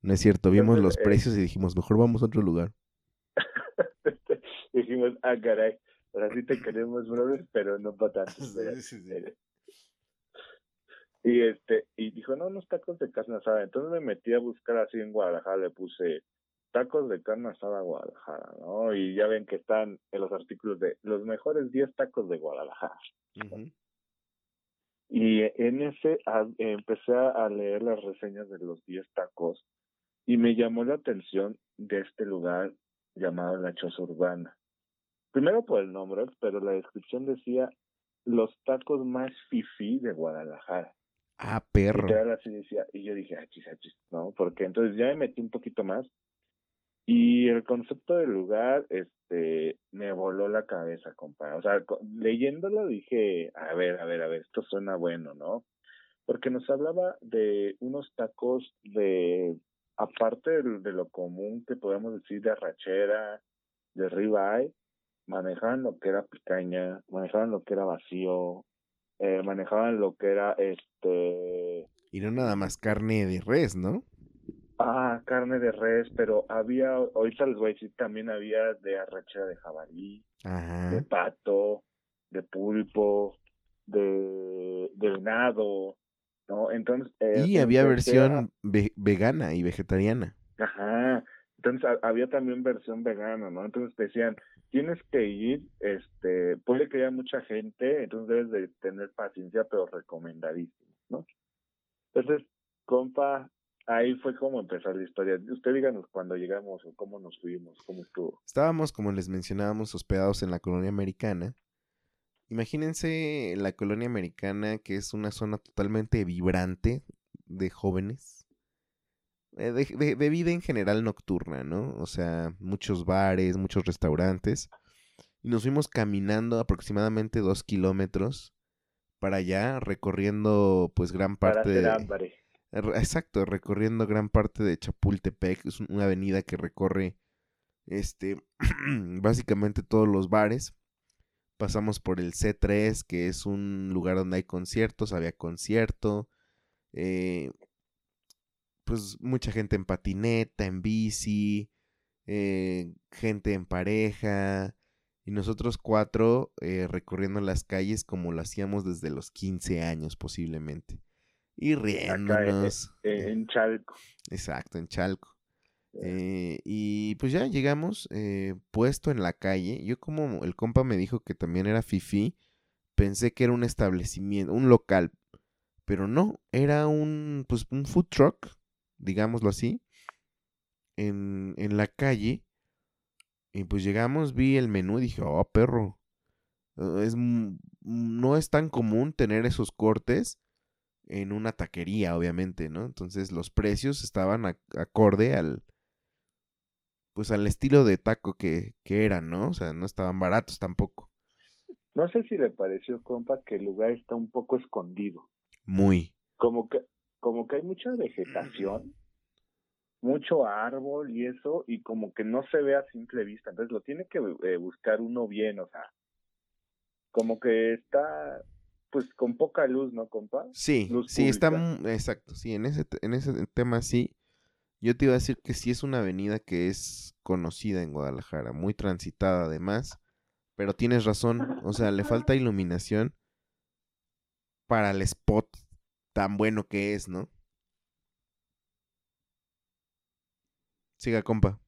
No es cierto, vimos los eh, precios y dijimos, mejor vamos a otro lugar. dijimos, ah, caray, ahora sí te queremos, brother, pero no para tanto. Y este, y dijo, no, unos tacos de carne asada. Entonces me metí a buscar así en Guadalajara, le puse tacos de carne asada Guadalajara, ¿no? Y ya ven que están en los artículos de los mejores 10 tacos de Guadalajara. Y en ese empecé a leer las reseñas de los 10 tacos y me llamó la atención de este lugar llamado La Choza Urbana. Primero por el nombre, pero la descripción decía los tacos más fifi de Guadalajara. Ah, perro. y yo dije, achis, achis, ¿no? Porque entonces ya me metí un poquito más y el concepto del lugar, este, me voló la cabeza, compa. O sea, leyéndolo dije, a ver, a ver, a ver, esto suena bueno, ¿no? Porque nos hablaba de unos tacos de, aparte de, lo común que podemos decir de arrachera, de ribeye, manejaban lo que era picaña, manejaban lo que era vacío, eh, manejaban lo que era este... Y no nada más carne de res, ¿no? Ah, carne de res, pero había, ahorita les voy a decir, también había de arrachera de jabalí, de pato, de pulpo, de, de venado, ¿no? Entonces... Eh, y había versión vegana y vegetariana. Ajá, entonces había también versión vegana, ¿no? Entonces decían, tienes que ir, este, puede que haya mucha gente, entonces debes de tener paciencia, pero recomendadísimo, ¿no? Entonces, compa, ahí fue como empezar la historia. Usted díganos cuando llegamos o cómo nos fuimos, cómo estuvo. Estábamos, como les mencionábamos, hospedados en la colonia americana. Imagínense la colonia americana, que es una zona totalmente vibrante de jóvenes. Eh, de, de, vida en general nocturna, ¿no? O sea, muchos bares, muchos restaurantes. Y nos fuimos caminando aproximadamente dos kilómetros para allá, recorriendo pues gran parte de... Exacto, recorriendo gran parte de Chapultepec, es una avenida que recorre este básicamente todos los bares. Pasamos por el C3, que es un lugar donde hay conciertos, había concierto. Eh, pues mucha gente en patineta, en bici, eh, gente en pareja. Y nosotros cuatro eh, recorriendo las calles como lo hacíamos desde los 15 años posiblemente y riéndonos. en, Chalco. Exacto, en Chalco. Eh, y pues ya llegamos eh, puesto en la calle. Yo como el compa me dijo que también era Fifi, pensé que era un establecimiento, un local, pero no, era un pues un food truck, digámoslo así, en, en la calle. Y pues llegamos, vi el menú y dije, oh perro, es, no es tan común tener esos cortes en una taquería, obviamente, ¿no? Entonces los precios estaban acorde al, pues al estilo de taco que, que eran, ¿no? O sea, no estaban baratos tampoco. No sé si le pareció, compa, que el lugar está un poco escondido. Muy. Como que, como que hay mucha vegetación, mucho árbol y eso, y como que no se ve a simple vista. Entonces lo tiene que eh, buscar uno bien, o sea, como que está pues con poca luz, ¿no, compa? Sí, sí, está, exacto, sí, en ese, en ese tema sí. Yo te iba a decir que sí es una avenida que es conocida en Guadalajara, muy transitada además, pero tienes razón, o sea, le falta iluminación para el spot tan bueno que es, ¿no? Siga, compa.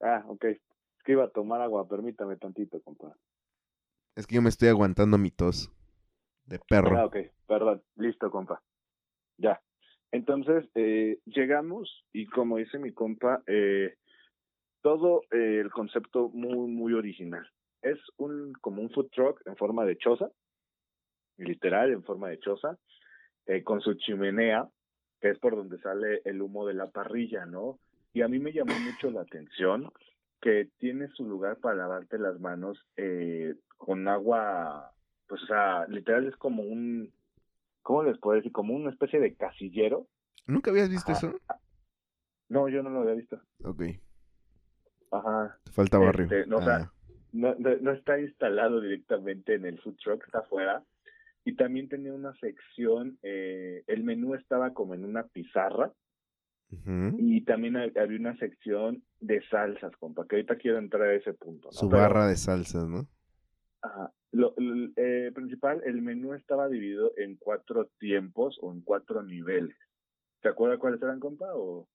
Ah, ok. Es que iba a tomar agua, permítame tantito, compa. Es que yo me estoy aguantando mi tos. De perro. Ah, ok, perdón. Listo, compa. Ya. Entonces, eh, llegamos y como dice mi compa, eh, todo eh, el concepto muy, muy original. Es un como un food truck en forma de choza, literal, en forma de choza, eh, con su chimenea, que es por donde sale el humo de la parrilla, ¿no? Y a mí me llamó mucho la atención que tiene su lugar para lavarte las manos eh, con agua pues, o sea, literal es como un, ¿cómo les puedo decir? Como una especie de casillero. ¿Nunca habías visto eso? No, yo no lo había visto. Ok. Ajá. Te falta barrio. Este, no, O sea, ah. no, no, está instalado directamente en el food truck, está afuera. Y también tenía una sección, eh, el menú estaba como en una pizarra. Y también había una sección de salsas, compa, que ahorita quiero entrar a ese punto. Su barra de salsas, ¿no? Ajá. lo, eh, principal, el menú estaba dividido en cuatro tiempos o en cuatro niveles. ¿Te acuerdas cuáles eran, compa? O...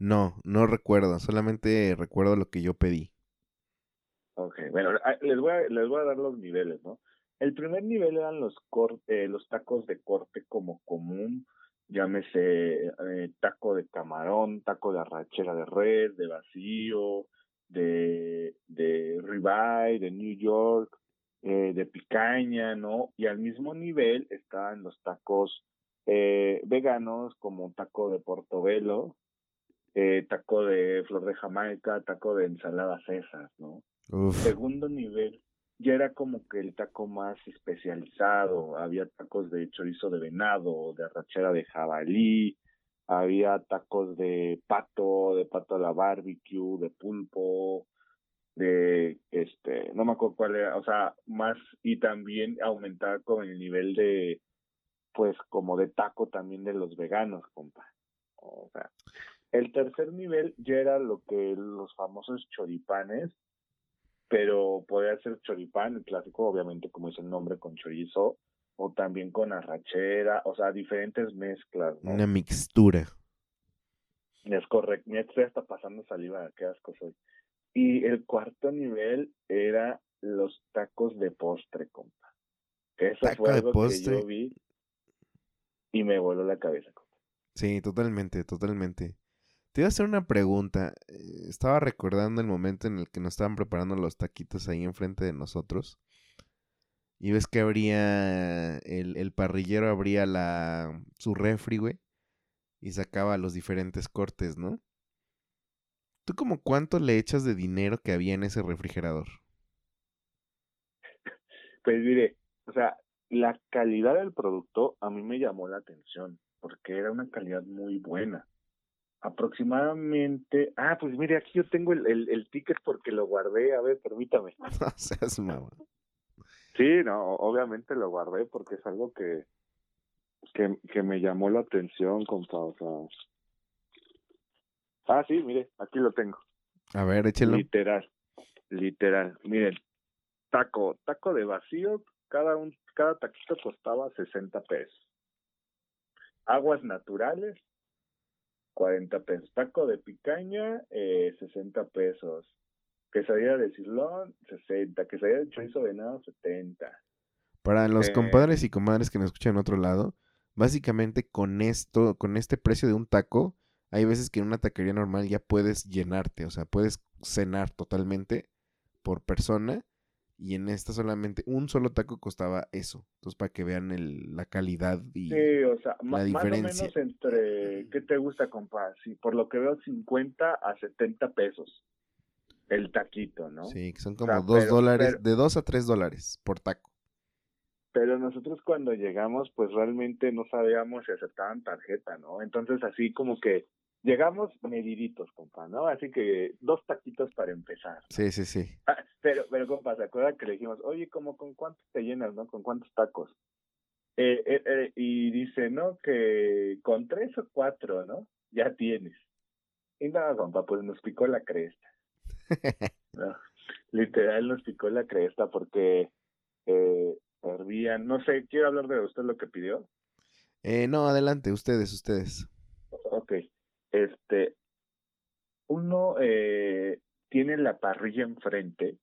No, no recuerdo, solamente recuerdo lo que yo pedí. Ok, bueno, ah, les voy, a, les voy a dar los niveles, ¿no? El primer nivel eran los, eh, los tacos de corte como común, llámese eh, taco de camarón, taco de arrachera de red, de vacío, de, de ribeye, de New York, eh, de picaña, ¿no? Y al mismo nivel estaban los tacos eh, veganos como taco de portobelo, eh, taco de flor de Jamaica, taco de ensalada César, ¿no? Uf, Segundo nivel ya era como que el taco más especializado, había tacos de chorizo de venado, de arrachera de jabalí, había tacos de pato, de pato a la barbecue, de pulpo, de este, no me acuerdo cuál era, o sea, más y también aumentar con el nivel de pues como de taco también de los veganos, compa. O sea, el tercer nivel ya era lo que los famosos choripanes, pero podía ser choripán, el clásico, obviamente, como es el nombre, con chorizo, o también con arrachera, o sea, diferentes mezclas, ¿no? una mixtura. Es correcto, me estoy hasta pasando saliva, qué asco soy. Y el cuarto nivel era los tacos de postre, compa. Eso Taco fue de algo postre. que yo vi y me voló la cabeza, compa. Sí, totalmente, totalmente. Te iba a hacer una pregunta. eh, Estaba recordando el momento en el que nos estaban preparando los taquitos ahí enfrente de nosotros. Y ves que abría, el, parrillero abría la, su refri. Y sacaba los diferentes cortes, ¿no? ¿Tú como cuánto le echas de dinero que había en ese refrigerador? Pues mire, o sea, la calidad del producto a mí me llamó la atención, porque era una calidad muy buena. Aproximadamente, ah, pues mire, aquí yo tengo el, el, el ticket porque lo guardé, a ver, permítame. No seas mamá. Sí, no, obviamente lo guardé porque es algo que, que, que me llamó la atención, compa, o sea. Ah, sí, mire, aquí lo tengo. A ver, échelo. Literal, literal. Miren, taco, taco de vacío, cada un, cada taquito costaba 60 pesos. Aguas naturales, 40 pesos. Taco de picaña, eh, 60 pesos. Quesadilla de cirlón, 60. Quesadilla de chorizo venado, 70. Para los Eh, compadres y comadres que nos escuchan en otro lado, básicamente con esto, con este precio de un taco, hay veces que en una taquería normal ya puedes llenarte, o sea, puedes cenar totalmente por persona y en esta solamente un solo taco costaba eso. Entonces, para que vean el- la calidad y Sí, o sea, la más o diferencia. menos entre, ¿qué te gusta, compa? Sí, por lo que veo, 50 a 70 pesos el taquito, ¿no? sí, que son O como sea, pero- dólares, pero- de dos a tres dólares por taco. Pero nosotros cuando llegamos, pues realmente no sabíamos si aceptaban tarjeta, ¿no? Entonces así como que llegamos mediditos, compa, ¿no? Así que dos taquitos para empezar. Sí, sí, sí. Ah, pero, pero compa, ¿se acuerda que le dijimos, oye, como con cuántos te llenas, ¿no? ¿Con cuántos tacos? Eh, eh, eh, y dice, no, que con tres o cuatro, ¿no? Ya tienes. Y nada, compa, pues nos picó la cresta. ¿no? Literal nos picó la cresta porque eh, hervían, no sé, quiero hablar de usted lo que pidió. Eh, no, adelante, ustedes, ustedes. Ok, este, uno eh, tiene la parrilla enfrente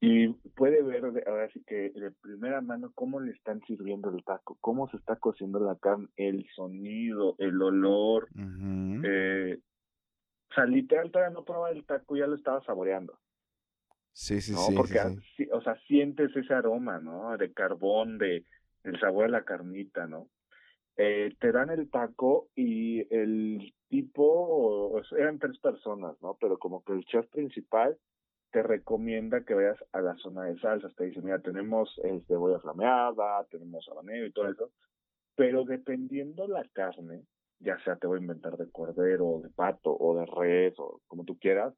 y puede ver ahora sí que de primera mano cómo le están sirviendo el taco, cómo se está cociendo la carne, el sonido, el olor, eh, o sea, literal todavía no probaba el taco, ya lo estaba saboreando, Sí, sí, ¿no? sí, sí, Porque, sí. sí, o sea, sientes ese aroma, ¿no? De carbón, de el sabor de la carnita, ¿no? Eh, te dan el taco y el tipo, eran tres personas, ¿no? Pero como que el chef principal te recomienda que vayas a la zona de salsas. Te dice, mira, tenemos eh, cebolla flameada, tenemos habanero y todo eso. Pero dependiendo la carne, ya sea te voy a inventar de cordero, de pato, o de res, o como tú quieras,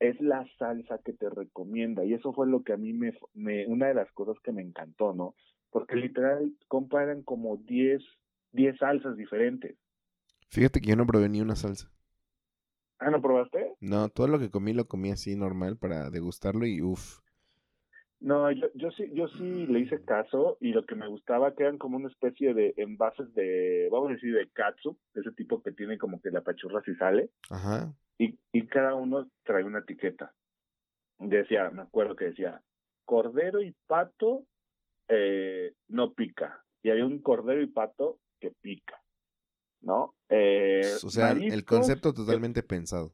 es la salsa que te recomienda. Y eso fue lo que a mí me, me una de las cosas que me encantó, ¿no? Porque literal comparan como 10, 10 salsas diferentes. Fíjate que yo no probé ni una salsa. Ah, ¿no probaste? No, todo lo que comí lo comí así normal para degustarlo y uff. No, yo, yo sí, yo sí le hice caso y lo que me gustaba que eran como una especie de envases de, vamos a decir, de katsu, ese tipo que tiene como que la pachurra si sale. Ajá. Y, y cada uno trae una etiqueta. Decía, me acuerdo que decía, cordero y pato eh, no pica. Y hay un cordero y pato que pica. ¿No? Eh, o sea, el concepto totalmente pensado.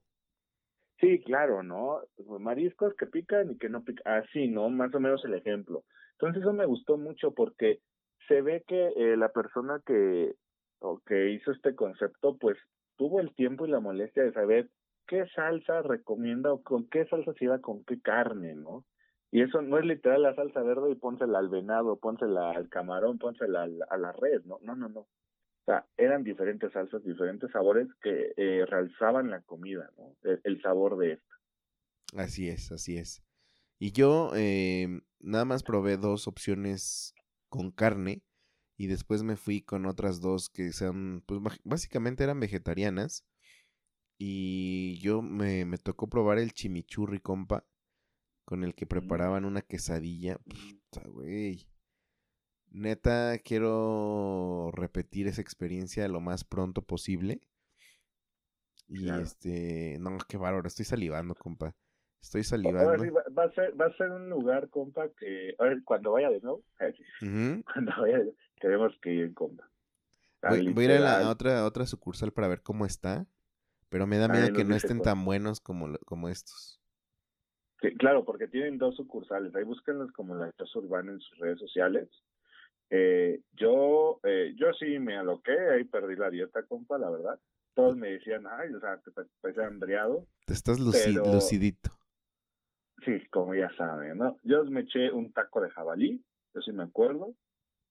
Sí, claro, ¿no? Mariscos que pican y que no pican. Así, ¿no? Más o menos el ejemplo. Entonces eso me gustó mucho porque se ve que eh, la persona que, o que hizo este concepto, pues tuvo el tiempo y la molestia de saber qué salsa recomienda o con qué salsa se iba con qué carne, ¿no? Y eso no es literal la salsa verde y pónsela al venado, pónsela al camarón, pónsela al- a la red, ¿no? No, no, no. Sea, eran diferentes salsas, diferentes sabores que eh, realzaban la comida, ¿no? El, el sabor de esto. Así es, así es. Y yo eh, nada más probé dos opciones con carne y después me fui con otras dos que sean, pues básicamente eran vegetarianas. Y yo me, me tocó probar el chimichurri, compa, con el que preparaban una quesadilla. Puta, güey. Neta, quiero repetir esa experiencia lo más pronto posible. Y Claro. este, no, qué bárbaro, estoy salivando, compa. Estoy salivando. va, a ser, va a ser un lugar, compa, que a ver, cuando vaya de nuevo, eh, cuando vaya, de- tenemos que ir, compa. Ah, Voy, voy a ir a la a otra, a otra sucursal para ver cómo está. Pero me da Ahí miedo que no estén cuál. tan buenos como, como estos. Sí, claro, porque tienen dos sucursales. Ahí búsquenlos como la Casa Urbana en sus redes sociales. Eh, yo, eh, yo sí me aloqué, ahí perdí la dieta, compa, la verdad. Todos me decían, ay, o sea, te pa- parece hambriado. Te estás luci- Pero- lucidito. Sí, como ya saben, ¿no? Yo me eché un taco de jabalí, yo sí me acuerdo.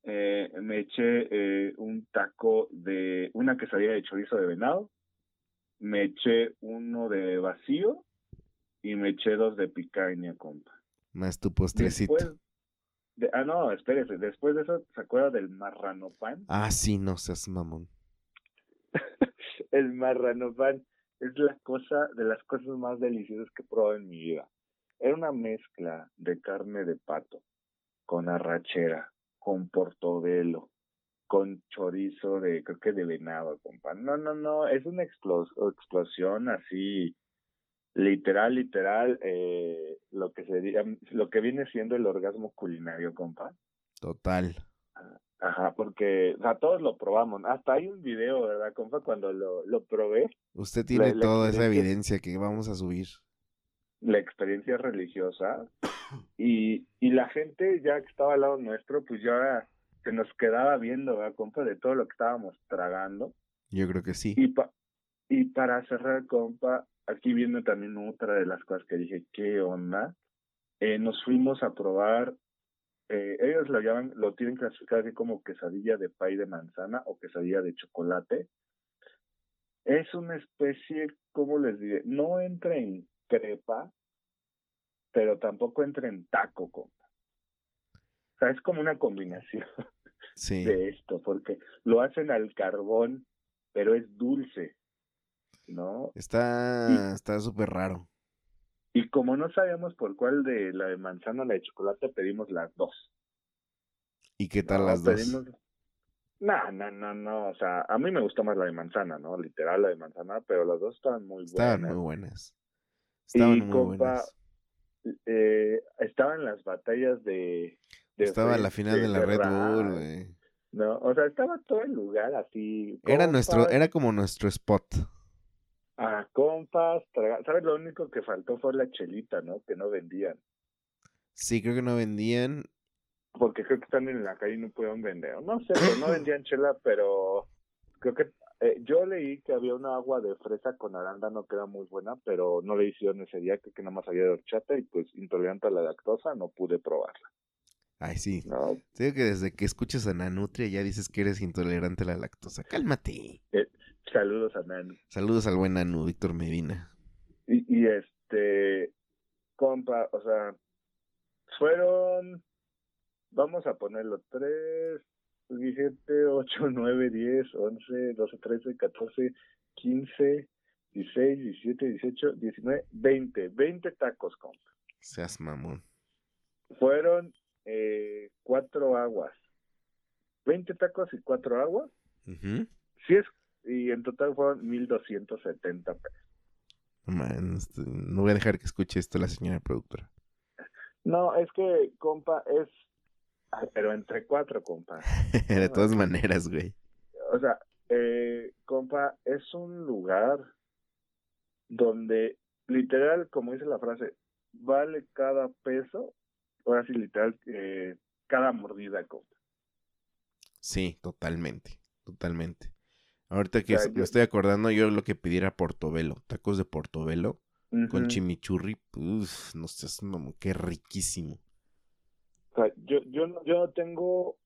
Eh, me eché eh, un taco de una quesadilla de chorizo de venado. Me eché uno de vacío y me eché dos de picaña, compa. Más tu postrecito. Después de, ah, no, espérese. Después de eso, ¿se acuerda del marrano pan? Ah, sí, no seas mamón. El marrano pan es la cosa de las cosas más deliciosas que he probado en mi vida. Era una mezcla de carne de pato con arrachera, con portobelo, con chorizo de, creo que de venado, compa. No, no, no, es una explos- explosión así, literal, literal, eh, lo que sería, lo que viene siendo el orgasmo culinario, compa. Total. Ajá, porque, o sea, todos lo probamos. Hasta hay un video, ¿verdad, compa? Cuando lo, lo probé, Usted tiene la toda esa evidencia que vamos a subir. la experiencia religiosa y, y la gente ya que estaba al lado nuestro, pues ya se nos quedaba viendo, ¿verdad, compa? De todo lo que estábamos tragando. Yo creo que sí. Y, pa y para cerrar, compa, aquí viene también otra de las cosas que dije, ¿qué onda? Eh, nos fuimos a probar, eh, ellos lo llaman, lo tienen clasificado así como quesadilla de pay de manzana o quesadilla de chocolate. Es una especie, ¿cómo les diré? No entra en crepa, pero tampoco entra en taco, compa. O sea, es como una combinación Sí. de esto, porque lo hacen al carbón, pero es dulce, ¿no? Está está súper raro. Y como no sabíamos por cuál de la de manzana o la de chocolate, pedimos las dos. ¿Y qué tal No, las dos? pedimos- No, no, no, no, o sea, a mí me gusta más la de manzana, ¿no? Literal la de manzana, pero las dos estaban muy Estaban buenas. muy buenas. Estaban Y, muy compa, buenas. Eh, estaban las batallas de... de Estaba la final de la Red Bull, güey. No, o sea, estaba todo el lugar así. Era nuestro, era como nuestro spot. Ah, compas, ¿sabes? Lo único que faltó fue la chelita, ¿no? Que no vendían. Sí, creo que no vendían. Porque creo que están en la calle y no pudieron vender. No sé, pero no vendían chela, pero creo que eh, yo leí que había una agua de fresa con arándano que era muy buena, pero no le hicieron ese día, creo que nada más había de horchata y pues intolerante a la lactosa no pude probarla. Ay, sí. ¿no? Te digo que desde que escuchas a Nanutria ya dices que eres intolerante a la lactosa. Cálmate. Saludos a Nanu. Saludos al buen Nanu, Víctor Medina. Y, y este, compa, o sea, fueron, vamos a ponerlo, 3, 17, 8, 9, 10, 11, 12, 13, 14, 15, 16, 17, 18, 19, 20, 20 tacos, compa. Seas mamón. fueron eh, cuatro aguas. 20 tacos y cuatro aguas. Ujú. Sí es, y en total fueron 1270 pesos. No, man, este, no voy a dejar que escuche esto la señora productora. No, es que, compa, es. Ay, pero entre cuatro, compa. de todas maneras, güey. O sea, eh, compa, es un lugar donde literal, como dice la frase, vale cada peso. Ahora sí, literal, eh, cada mordida, compa. Sí, totalmente, totalmente. Ahorita que es- me estoy acordando, yo lo que pidiera era portobelo, tacos de portobelo con chimichurri, uf, no sé, qué riquísimo. O sea, yo, yo, no, yo no tengo,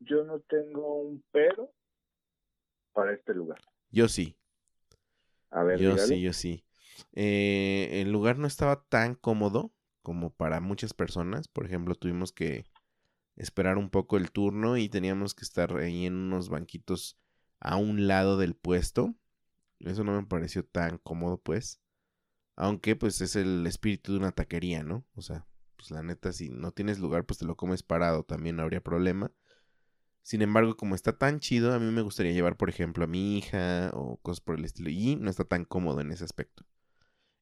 yo no tengo un pero para este lugar. Yo sí, A ver, yo dígale. sí, yo sí. Eh, el lugar no estaba tan cómodo como para muchas personas. Por ejemplo, tuvimos que esperar un poco el turno y teníamos que estar ahí en unos banquitos a un lado del puesto. Eso no me pareció tan cómodo, pues. Aunque, pues, es el espíritu de una taquería, ¿no? O sea, pues la neta, si no tienes lugar, pues te lo comes parado, también no habría problema. Sin embargo, como está tan chido, a mí me gustaría llevar, por ejemplo, a mi hija o cosas por el estilo. Y no está tan cómodo en ese aspecto.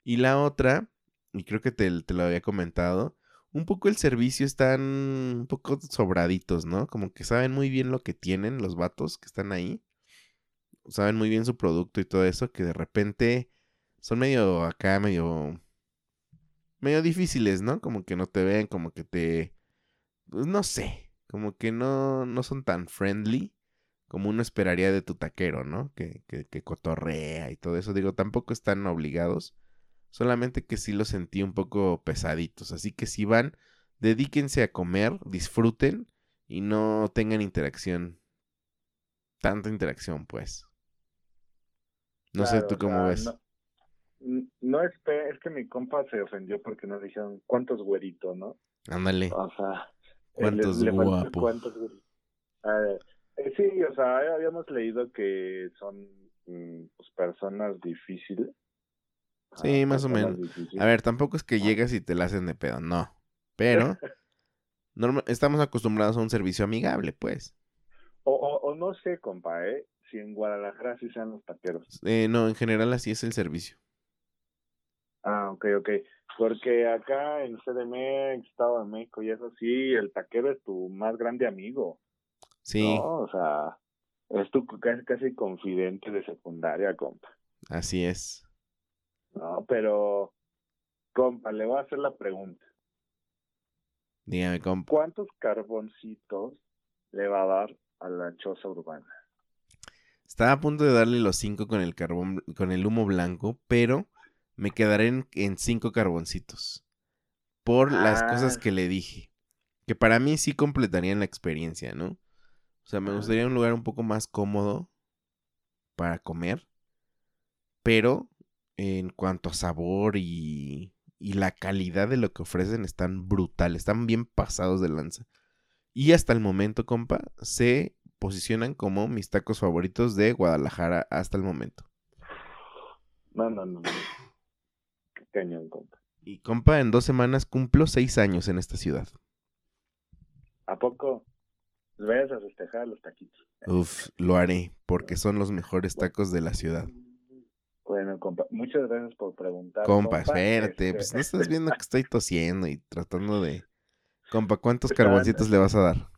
Y la otra, y creo que te, te lo había comentado, un poco el servicio están un poco sobraditos, ¿no? Como que saben muy bien lo que tienen los vatos que están ahí. Saben muy bien su producto y todo eso, que de repente son medio acá, medio... medio difíciles, ¿no? Como que no te ven, como que te... pues, no sé, como que no, no son tan friendly como uno esperaría de tu taquero, ¿no? Que, que, que cotorrea y todo eso. Digo, tampoco están obligados. Solamente que sí los sentí un poco pesaditos. Así que si van, dedíquense a comer, disfruten y no tengan interacción. Tanta interacción, pues. No sé tú cómo ves. No, es, es que mi compa se ofendió porque nos dijeron cuántos güeritos, ¿no? Ándale. O sea, Cuántos le- le faltó guapo. cuántos güeritos. Ah, eh, sí, o sea, eh, habíamos leído que son mm, pues, personas difíciles. Sí, Ah, más o menos. difíciles. A ver, tampoco es que llegas y te la hacen de pedo, no. Pero norma- estamos acostumbrados a un servicio amigable, pues. O, o, o no sé, compa, ¿eh? Si en Guadalajara sí sean los taqueros. Eh, no, en general así es el servicio. Ah, ok, ok. Porque acá en CDMX, Estado de México y eso sí, el taquero es tu más grande amigo. Sí, ¿no? O sea, es tu casi, casi confidente de secundaria, compa. así es. No, pero, compa, le voy a hacer la pregunta. Dígame, compa. ¿Cuántos carboncitos le va a dar a la choza urbana? Estaba a punto de darle los cinco con el carbón, con el humo blanco, pero me quedaré en, en cinco carboncitos. Por las cosas Ah. que le dije. Que para mí sí completarían la experiencia, ¿no? O sea, me gustaría un lugar un poco más cómodo para comer. Pero en cuanto a sabor y, y la calidad de lo que ofrecen están brutales, están bien pasados de lanza. Y hasta el momento, compa, se posicionan como mis tacos favoritos de Guadalajara hasta el momento. No, no, no. no. Qué cañón, compa. Y compa, en dos semanas cumplo seis años en esta ciudad. ¿A poco les vayas a festejar los taquitos? Uf, lo haré, porque son los mejores tacos de la ciudad. Bueno, compa, muchas gracias por preguntar. Compa, espérate, Este, pues no estás viendo que estoy tosiendo y tratando de... Compa, ¿cuántos carboncitos le vas a dar?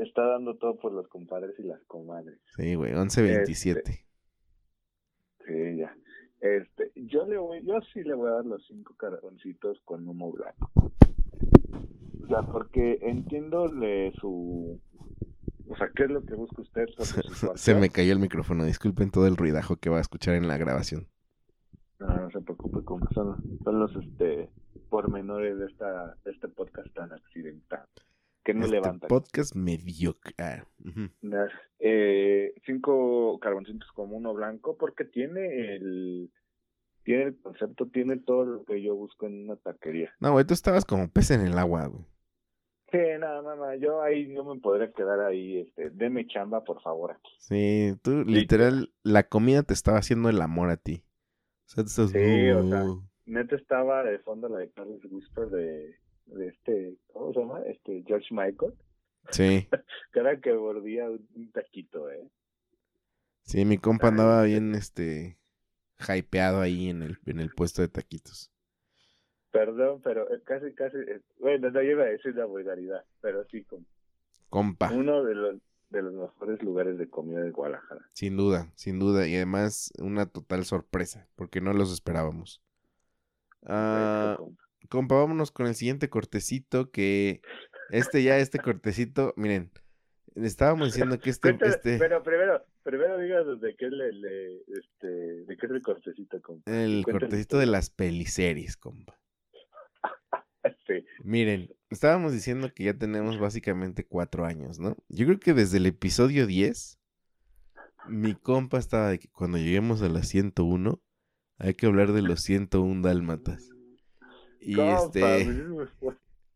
Está dando todo por los compadres y las comadres. Sí, güey, 11.27. Sí, ya. Este, yo le voy, yo sí le voy a dar los cinco carboncitos con humo blanco. O sea, porque entiendo su, o sea, ¿qué es lo que busca usted Se me cayó el micrófono, disculpen todo el ruidajo que va a escuchar en la grabación. No, no se preocupe, como son, son los, este, pormenores de esta, de este podcast tan accidental, que no este levantan. podcast mediocre. Ah, eh, cinco carboncitos como uno blanco porque tiene el tiene el concepto, tiene todo lo que yo busco en una taquería. No, güey, tú estabas como pez en el agua, güey. Sí, nada, nada, nada, yo ahí yo me podría quedar ahí, este, deme chamba por favor aquí. Sí, tú literal, la comida te estaba haciendo el amor a ti. O sea, tú estás... Sí, o sea. Neta estaba de fondo la de Carlos Whisper de, de este, ¿cómo se llama? Este, George Michael. Sí. Cada que mordía un, taquito, ¿eh? Sí, mi compa andaba bien, este, hypeado ahí en el, en el puesto de taquitos. Perdón, pero eh, casi, casi, eh, bueno, no iba a decir la vulgaridad, pero sí, como compa. Uno de los, de los mejores lugares de comida de Guadalajara. Sin duda, sin duda, y además una total sorpresa, porque no los esperábamos. Ah, compa, vámonos con el siguiente cortecito que este ya, este cortecito, miren, estábamos diciendo que este, este... Pero primero, primero digas de qué le, le, este, de qué es el cortecito, compa. El cortecito de las peliseries, compa. sí. Miren, estábamos diciendo que ya tenemos básicamente cuatro años, ¿no? Yo creo que desde el episodio 10, mi compa estaba de que cuando lleguemos a la 101, hay que hablar de los 101 dálmatas. Y este...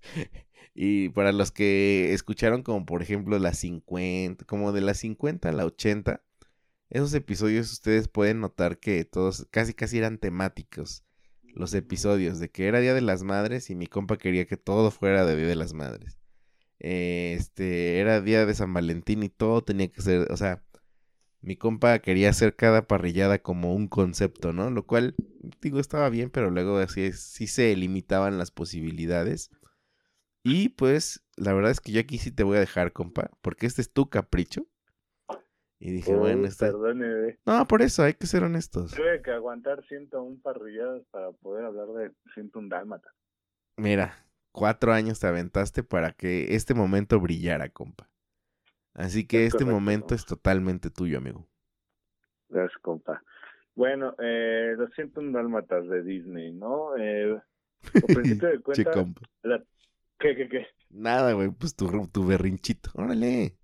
y para los que escucharon como por ejemplo la 50, como de la 50 a la 80, esos episodios ustedes pueden notar que todos casi casi eran temáticos. Los episodios de que era Día de las Madres y mi compa quería que todo fuera de Día de las Madres. este era Día de San Valentín y todo tenía que ser, o sea, mi compa quería hacer cada parrillada como un concepto, ¿no? Lo cual, digo, estaba bien, pero luego así sí se limitaban las posibilidades. Y pues, la verdad es que yo aquí sí te voy a dejar, compa, porque este es tu capricho. Y dije, bueno, está... No, por eso, hay que ser honestos. Tuve que aguantar 101 parrilladas para poder hablar de 101 dálmata. Mira, cuatro años te aventaste para que este momento brillara, compa. Así que este momento es totalmente tuyo, amigo. Gracias, compa. Bueno, eh, los siento un dálmatas de Disney, ¿no? Eh, de cuenta, ¿Qué, qué, qué? Nada, güey, pues tu, tu berrinchito. Órale.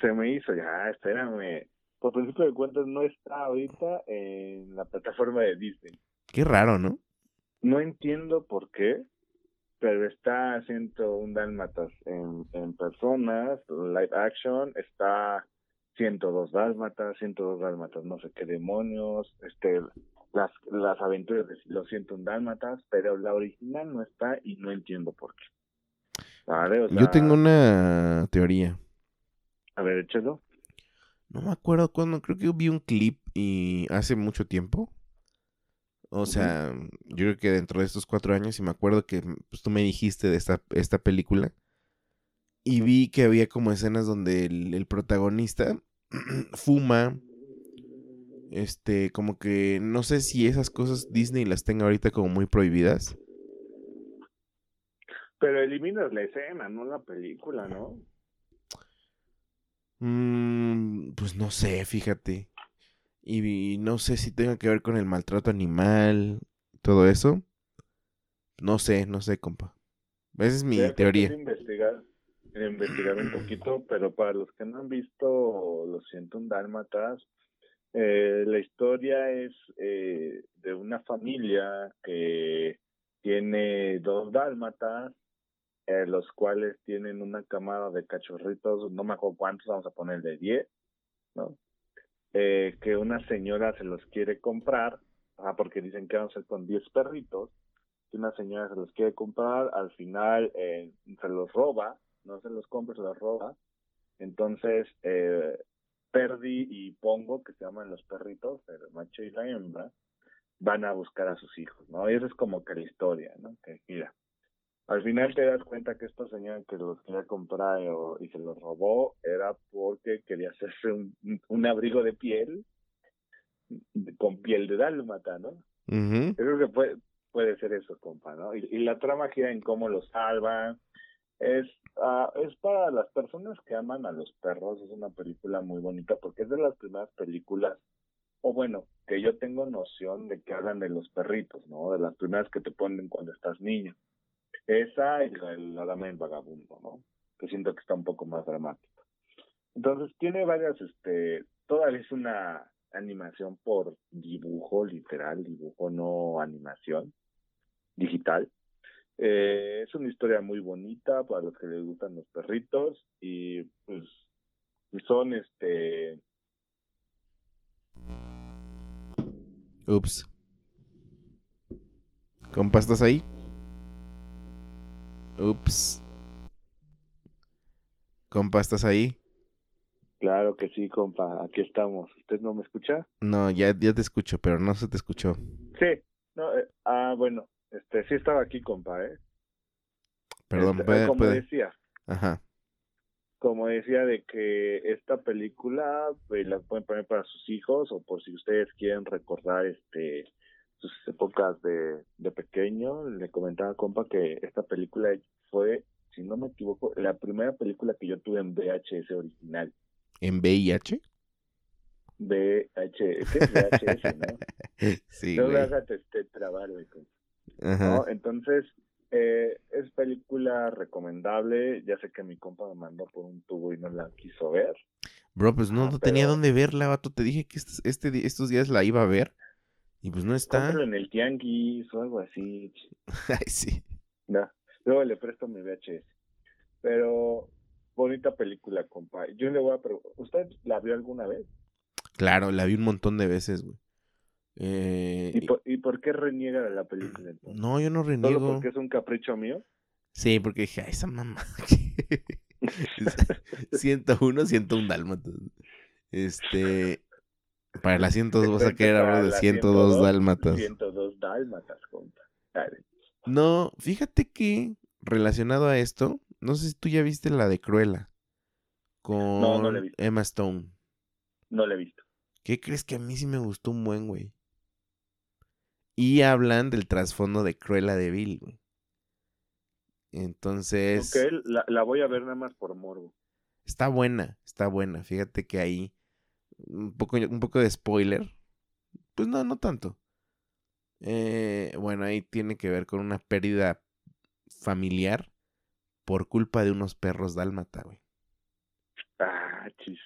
Se me hizo, ya, espérame. Por principio de cuentas, no está ahorita en la plataforma de Disney. Qué raro, ¿no? No entiendo por qué pero está haciendo un dálmatas en, en personas, live action, está 102 dálmatas, 102 dálmatas, no sé qué demonios, este las las aventuras de los 101 dálmatas, pero la original no está y no entiendo por qué. Yo tengo una teoría. A ver, échalo. No me acuerdo cuándo, creo que vi un clip y hace mucho tiempo o sea, yo creo que dentro de estos cuatro años, y me acuerdo que pues, tú me dijiste de esta, esta película, y vi que había como escenas donde el, protagonista fuma, este, como que no sé si esas cosas Disney las tenga ahorita como muy prohibidas. Pero eliminas la escena, no la película, ¿no? Mm, pues no sé, fíjate. Y no sé si tenga que ver con el maltrato animal, todo eso. No sé, no sé, compa. Esa es mi teoría. Investigar, investigar un poquito, pero para los que no han visto Los siento un dálmatas, eh, la historia es eh, de una familia que tiene dos dálmatas, eh, los cuales tienen una camada de cachorritos, no me acuerdo cuántos, vamos a poner de 10, ¿no? Eh, que una señora se los quiere comprar, ah, porque dicen que van a con 10 perritos, que una señora se los quiere comprar, al final eh, se los roba, no se los compra, se los roba. Entonces, eh, Perdi y Pongo, que se llaman los perritos, el macho y la hembra, van a buscar a sus hijos, ¿no? Y esa es como que la historia, ¿no? Que mira, al final te das cuenta que esta señora que los quería comprar y se los robó era porque quería hacerse un, abrigo de piel con piel de dálmata, ¿no? creo que puede, puede ser eso, compa, ¿no? Y, la trama gira en cómo los salvan. Es, uh, es para las personas que aman a los perros, es una película muy bonita porque es de las primeras películas, o bueno, que yo tengo noción de que hablan de los perritos, ¿no? De las primeras que te ponen cuando estás niño. Esa y la, dama del vagabundo, ¿no? Que siento que está un poco más dramático. Entonces tiene varias, este, toda es una animación por dibujo, literal, dibujo, no animación, digital. Eh, es una historia muy bonita para los que les gustan los perritos y pues son este Ups. ¿Compa, estás ahí? Ups. Compa, ¿estás ahí? Claro que sí, compa. Aquí estamos. ¿Usted no me escucha? No, ya, ya te escucho, pero no se te escuchó. Sí. No, eh, ah, bueno. Este, sí estaba aquí, compa, ¿eh? Perdón, Este, puede, como puede- decía, Ajá. como decía de que esta película pues, la pueden poner para sus hijos o por si ustedes quieren recordar este sus épocas de, de pequeño, le comentaba compa que esta película fue, si no me equivoco, la primera película que yo tuve en VHS original. ¿En VIH? VHS, ¿qué es VHS, ¿no? Sí, no me güey. hagas este, trabar, güey, compa. Ajá. ¿no? Entonces, eh, es película recomendable. Ya sé que mi compa me mandó por un tubo y no la quiso ver. Bro, pues no, Ah, no tenía dónde verla, vato. Te dije que este, este estos días la iba a ver. Y pues no está. Cómpralo en el tianguis o algo así. Ay, sí. No, luego le presto mi VHS. Pero bonita película, compa. Yo le voy a preguntar, ¿usted la vio alguna vez? Claro, la vi un montón de veces, güey. Eh, ¿Y por, y por qué reniega de la película entonces? no, yo no ¿Solo reniego. porque es un capricho mío? Sí, porque dije, "Ay, esa mamá. 101, 101 dálmatas. Este. Para la 102 vas a querer hablar de la 102 dálmatas. 102 dálmatas, compa. Dale. No, fíjate que relacionado a esto, no sé si tú ya viste la de Cruella con No, no la he visto. Emma Stone. No la he visto. ¿Qué crees que a mí sí me gustó un buen, güey? Y hablan del trasfondo de Cruella de Vil, güey. Entonces, Ok, la, la voy a ver nada más por morbo. está buena, está buena. Fíjate que ahí un poco, un poco de spoiler. Pues no, no tanto. Eh, bueno, ahí tiene que ver con una pérdida familiar por culpa de unos perros dálmata, güey. Ah, chis.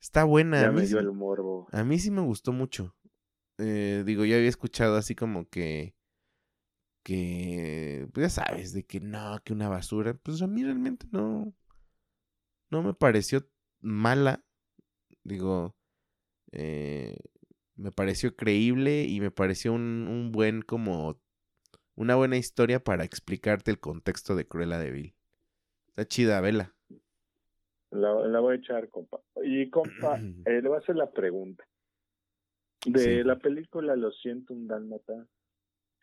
Está buena. Ya a mí me sí- dio el morbo. A mí sí me gustó mucho. Eh, digo, yo había escuchado así como que. Que. Pues ya sabes, de que no, que una basura. Pues a mí realmente no. No me pareció mala. Digo. Eh, me pareció creíble y me pareció un, un buen como. Una buena historia para explicarte el contexto de Cruella de Vil. Está chida, vela. La, la voy a echar, compa. Y, compa, eh, le voy a hacer la pregunta. De Sí. la película Lo siento, un dálmata,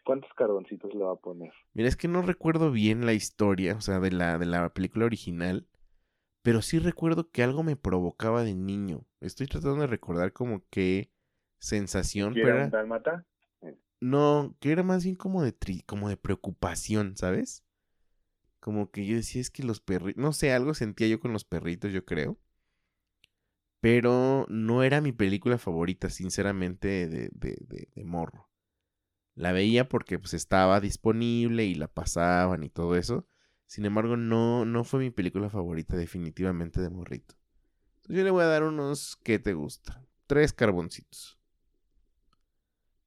¿cuántos carboncitos le va a poner? Mira, es que no recuerdo bien la historia, o sea, de la, de la película original, pero sí recuerdo que algo me provocaba de niño. Estoy tratando de recordar como qué sensación, pero ¿Quiere era- un dálmata? no, que era más bien como de tri- como de preocupación, ¿sabes? Como que yo decía, es que los perritos, no sé, algo sentía yo con los perritos, yo creo. Pero no era mi película favorita, sinceramente, de, de, de, de morro. La veía porque pues estaba disponible y la pasaban y todo eso. Sin embargo, no, no fue mi película favorita definitivamente de morrito. Entonces yo le voy a dar unos, ¿qué te gusta? Tres carboncitos.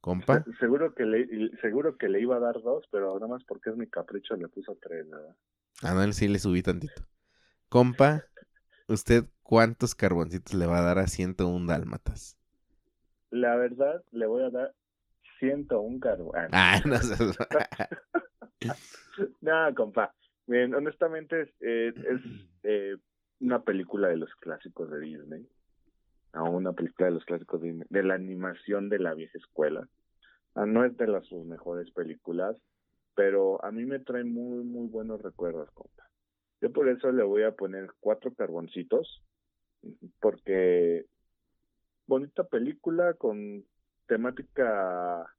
Compa. Se- Seguro que, le, seguro que le iba a dar dos, pero nada más porque es mi capricho le puso tres, ¿verdad? Ah, no, sí le subí tantito. Compa, ¿usted cuántos carboncitos le va a dar a 101 dálmatas? La verdad, le voy a dar 101 carbón. Ah, no seas- No, compa. Bien, honestamente es, eh, es eh, una película de los clásicos de Disney. Ah, una película de los clásicos de Disney, de la animación de la vieja escuela. Ah, no es de las sus mejores películas, pero a mí me trae muy, muy buenos recuerdos, compa. Yo por eso le voy a poner cuatro carboncitos, porque bonita película con temática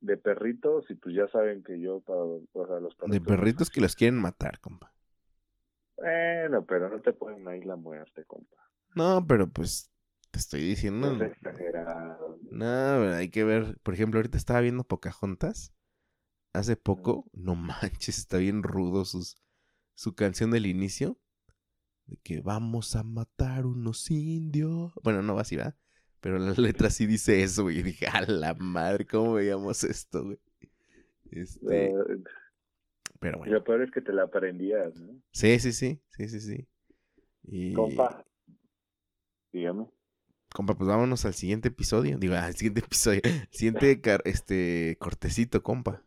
de perritos y pues ya saben que yo para, para los perritos De perritos que los quieren matar, compa. bueno pero no te ponen ahí la muerte compa No, pero pues te estoy no diciendo. No, pero hay que ver. Por ejemplo, ahorita estaba viendo Pocahontas. Hace poco. No manches, está bien rudo sus, su canción del inicio. De que vamos a matar unos indios. Bueno, no va así, va. Pero la letra sí dice eso, güey. Y dije, a la madre, ¿cómo veíamos esto, güey? Este, Eh, pero y bueno. lo peor es que te la aprendías ¿no? Sí, sí, sí, sí, sí, sí. Y, compa dígame compa, pues vámonos al siguiente episodio. Digo, al siguiente episodio. Siguiente este cortecito, compa.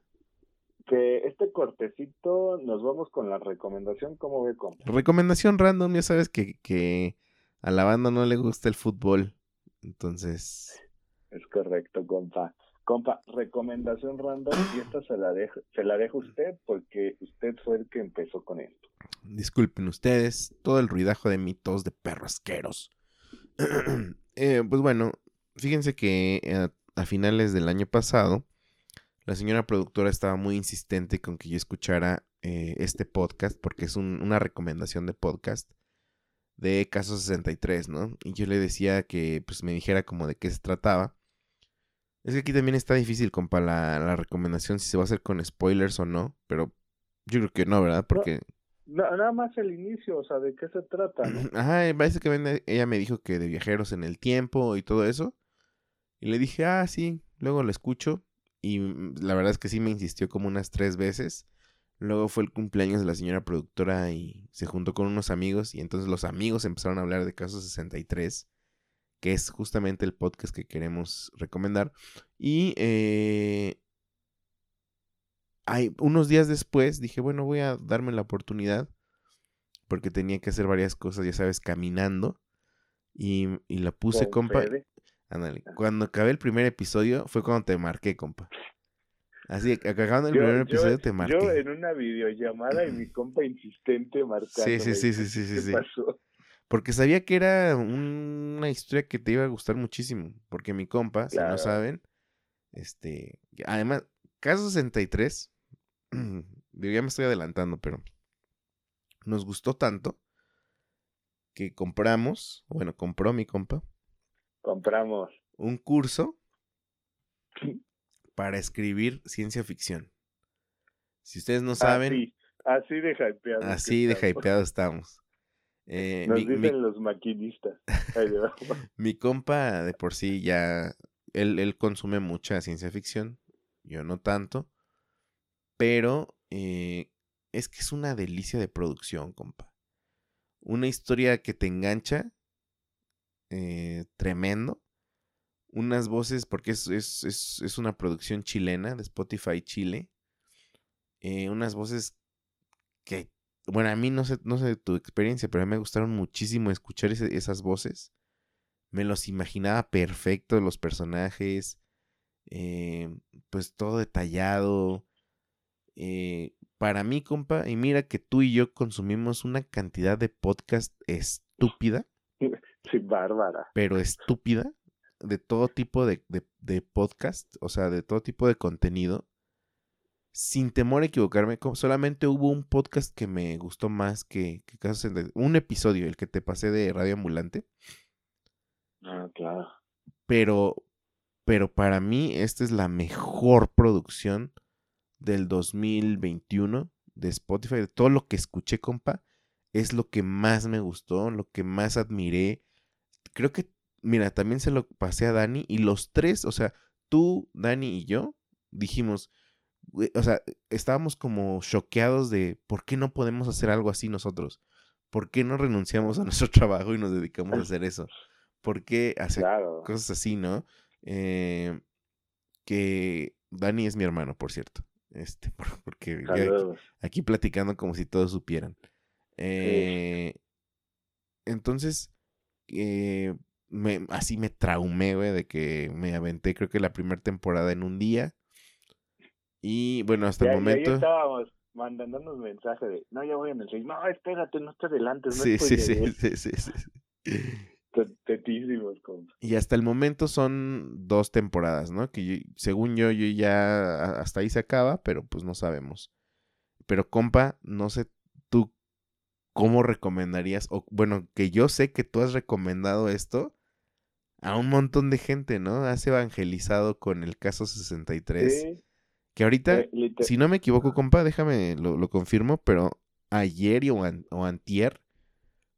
que este cortecito nos vamos con la recomendación, ¿cómo ve, compa? Recomendación random, ya sabes que, que a la banda no le gusta el fútbol. Entonces. Es correcto, compa. Compa, recomendación random y esta se la dejo, se la dejo usted porque usted fue el que empezó con esto. Disculpen ustedes, todo el ruidajo de mitos de perros asqueros. Eh, pues bueno, fíjense que eh, a, finales del año pasado, la señora productora estaba muy insistente con que yo escuchara eh, este podcast porque es una recomendación de podcast de Caso 63, ¿no? Y yo le decía que pues me dijera como de qué se trataba. Es que aquí también está difícil, compa, la, la recomendación si se va a hacer con spoilers o no, pero yo creo que no, ¿verdad? Porque... nada más el inicio, o sea, ¿de qué se trata? ¿no? Ajá, parece que ella me dijo que de viajeros en el tiempo y todo eso. Y le dije, ah, sí, luego lo escucho. Y mm, la verdad es que sí me insistió como unas tres veces. Luego fue el cumpleaños de la señora productora y se juntó con unos amigos y entonces los amigos empezaron a hablar de Caso 63, que es justamente el podcast que queremos recomendar. Y eh, hay, unos días después dije, bueno, voy a darme la oportunidad porque tenía que hacer varias cosas, ya sabes, caminando. Y, y la puse, compa. Ándale, cuando acabé el primer episodio fue cuando te marqué, compa. Así, acabando el primer episodio te marqué. Yo en una videollamada y mi compa insistente marcando. Sí, sí, sí, sí, sí, sí. ¿Qué pasó? Porque sabía que era una historia que te iba a gustar muchísimo. Porque mi compa, si no saben, este, además, caso 63, ya me estoy adelantando, pero nos gustó tanto que compramos, bueno, compró mi compa. Compramos. Un curso para escribir ciencia ficción. Si ustedes no saben. Así, de hypeados. Así de hypeados estamos. Eh, Nos dicen los maquinistas. mi compa de por sí ya. Él, él consume mucha ciencia ficción. Yo no tanto. Pero eh, es que es una delicia de producción, compa. Una historia que te engancha. Eh, tremendo unas voces, porque es, es, es, es una producción chilena de Spotify Chile. Eh, unas voces que, bueno, a mí no sé, no sé tu experiencia, pero a mí me gustaron muchísimo escuchar esas voces. Me los imaginaba perfecto, los personajes, eh, pues todo detallado. Eh, para mí, compa, y mira que tú y yo consumimos una cantidad de podcast estúpida. Sí, bárbara. Pero estúpida de todo tipo de, podcast, o sea, de todo tipo de contenido, sin temor a equivocarme, solamente hubo un podcast que me gustó más que, que Casos Un episodio, el que te pasé de Radio Ambulante. Ah, claro. Pero, pero para mí, esta es la mejor producción del 2021 de Spotify. De todo lo que escuché, compa, es lo que más me gustó, lo que más admiré. Creo que mira, también se lo pasé a Dani y los tres, o sea, tú, Dani y yo, dijimos, o sea, estábamos como choqueados de por qué no podemos hacer algo así nosotros. ¿Por qué no renunciamos a nuestro trabajo y nos dedicamos a hacer eso? ¿Por qué hacer cosas así, no? Eh, que Dani es mi hermano, por cierto. Este, porque aquí, platicando como si todos supieran. Eh, entonces, eh, me, así me traumé, güey, de que me aventé creo que la primera temporada en un día. Y bueno, hasta el momento... estábamos mandándonos mensajes de, no, ya voy en el 6, no, espérate, no te adelantes. No sí, sí, sí, sí, sí, sí, Tetísimos, Y hasta el momento son dos temporadas, ¿no? Que según yo, yo ya hasta ahí se acaba, pero pues no sabemos. Pero compa, no sé tú cómo recomendarías, o bueno, que yo sé que tú has recomendado esto, a un montón de gente, ¿no? Has evangelizado con el caso 63. Que ahorita, eh, si no me equivoco, compa, déjame, lo, confirmo, pero ayer o, o, antier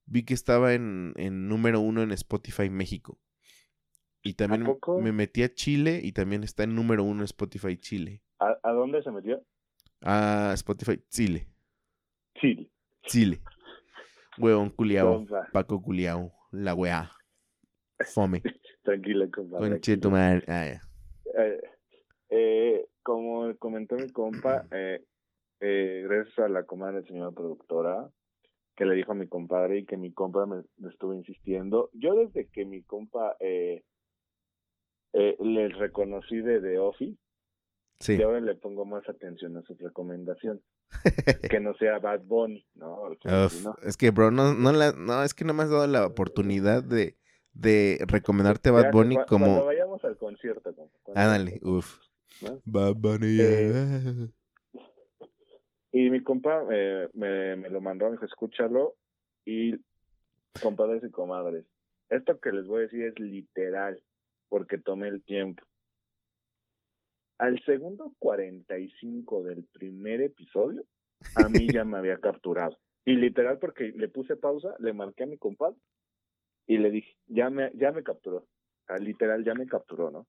vi que estaba en, número uno en Spotify México. Y también me metí a Chile y también está en número uno en Spotify Chile. ¿A, dónde se metió? A Spotify Chile. Chile. Chile. Huevón culiao. Paco culiao. La weá. Fome. Tranquilo, compadre. Conche madre. Ah, eh, eh, como comentó mi compa, eh, eh, gracias a la comadre señora productora, que le dijo a mi compadre y que mi compa me, estuvo insistiendo. Yo desde que mi compa eh, eh, les reconocí de The Office, Sí. y ahora le pongo más atención a sus recomendaciones. que no sea Bad Bunny, ¿no? Uf, no- es que, bro, no, no, la, no, es que no me has dado la oportunidad de, de recomendarte Bad Bunny cua- Cuando como... vayamos al concierto. Ándale, uff. ¿no? Bad Bunny. Eh, yeah. Y mi compa eh, me, me lo mandó, me dijo, escúchalo. Y compadres y comadres, esto que les voy a decir es literal, porque tomé el tiempo. Al segundo 45 del primer episodio, a mí ya me había capturado. Y literal, porque le puse pausa, le marqué a mi compadre y le dije, ya me, ya me capturó. Literal, ya me capturó, ¿no?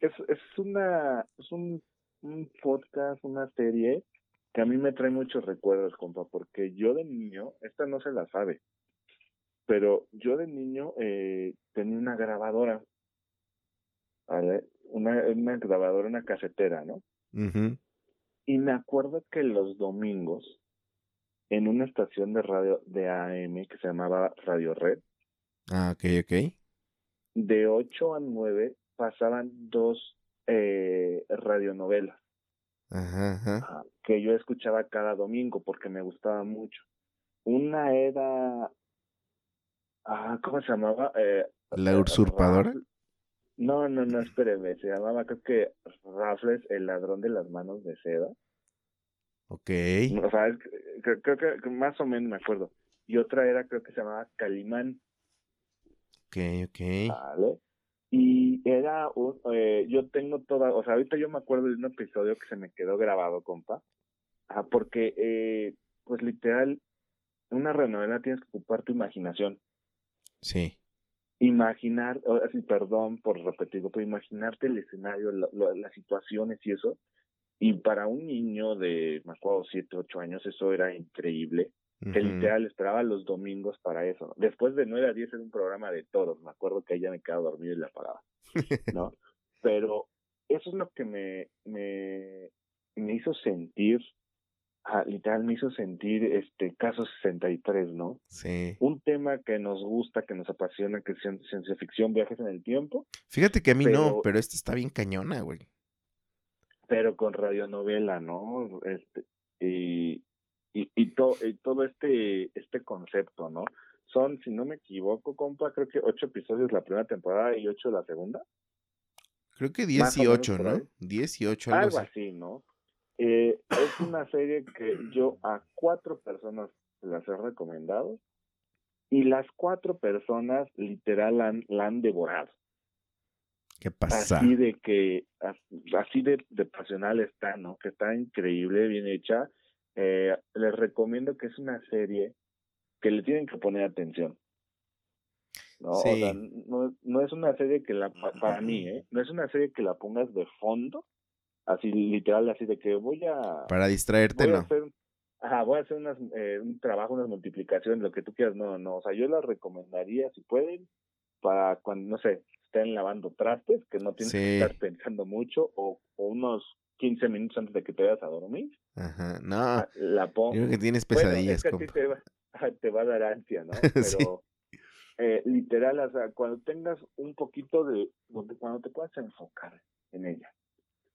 Es, es una, es un, un podcast, una serie que a mí me trae muchos recuerdos, compa, porque yo de niño, esta no se la sabe, pero yo de niño eh, tenía una grabadora, ¿vale? Una, una grabadora, una casetera, ¿no? Y me acuerdo que los domingos, en una estación de radio de AM que se llamaba Radio Red, Ah, ok, ok. de 8 a 9 pasaban dos eh, radionovelas. Ajá, ajá. Ajá, que yo escuchaba cada domingo porque me gustaba mucho. Una era, ah, ¿cómo se llamaba? Eh, ¿La eh, usurpadora? No, no, no, espéreme, se llamaba creo que Raffles, el ladrón de las manos de seda. Ok. O sea, creo, que más o menos me acuerdo. Y otra era, creo que se llamaba Calimán. Ok, ok. ¿vale? Y era un, eh, yo tengo toda, o sea, ahorita yo me acuerdo de un episodio que se me quedó grabado, compa, ah, porque, eh, pues literal, una renovela tienes que ocupar tu imaginación, Sí. imaginar, o- así, perdón por repetirlo, pero imaginarte el escenario, lo- lo- las situaciones y eso, y para un niño de, me acuerdo, siete, ocho años, eso era increíble, que literal esperaba los domingos para eso. Después de 9 a 10 era un programa de toros, me acuerdo que ahí ya me quedaba dormido y la apagaba, ¿no? Pero eso es lo que me, me, me hizo sentir, ah, literal me hizo sentir este caso 63, ¿no? Sí. Un tema que nos gusta, que nos apasiona, que es cien- ciencia ficción, viajes en el tiempo, Fíjate que a mí no, Pero- pero esta está bien cañona, güey. pero con radionovela, ¿no? Este, y, y, y, to- y todo este, este concepto, ¿no? Son, si no me equivoco, compa, creo que ocho episodios la primera temporada y ocho la segunda. Creo que Más o menos 18, por ¿no? ahí. 18, algo, Algo así. así, ¿no? Eh, es una serie que yo a cuatro personas las he recomendado y las cuatro personas literal han, la han devorado. ¿Qué pasa? así de que as- así de, de pasional está no que está increíble bien hecha eh, les recomiendo que es una serie que le tienen que poner atención no O sea, no, no es una serie que la pa- para mí eh no es una serie que la pongas de fondo así literal así de que voy a Para distraerte, voy a no. hacer ajá, voy a hacer unas, eh, un trabajo, unas multiplicaciones, lo que tú quieras, no, no, o sea, yo las recomendaría si pueden para cuando, no sé, estén lavando trastes, que no tienes Sí. que estar pensando mucho, o, o unos 15 minutos antes de que te vayas a dormir, Ajá. No, ah, la yo pongo. creo que tienes Bueno, pesadillas, es que a ti te va, te va a dar ansia, ¿no? Sí. Pero eh, literal, o sea, cuando tengas un poquito de, donde cuando te puedas enfocar en ella,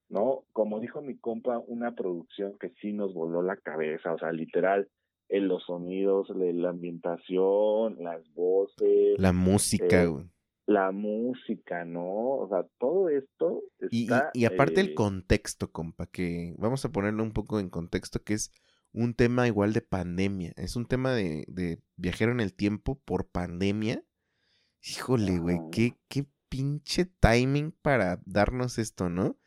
¿no? Como dijo mi compa, una producción que sí nos voló la cabeza, o sea, literal, en los sonidos, la ambientación, las voces, La música, eh, güey. La música, ¿no? O sea, todo esto Y, y- está... y aparte el eh, contexto, compa, que vamos a ponerlo un poco en contexto, que es un tema igual de pandemia. Es un tema de, de viajero en el tiempo por pandemia. Híjole, güey, qué, qué pinche timing para darnos esto, ¿no?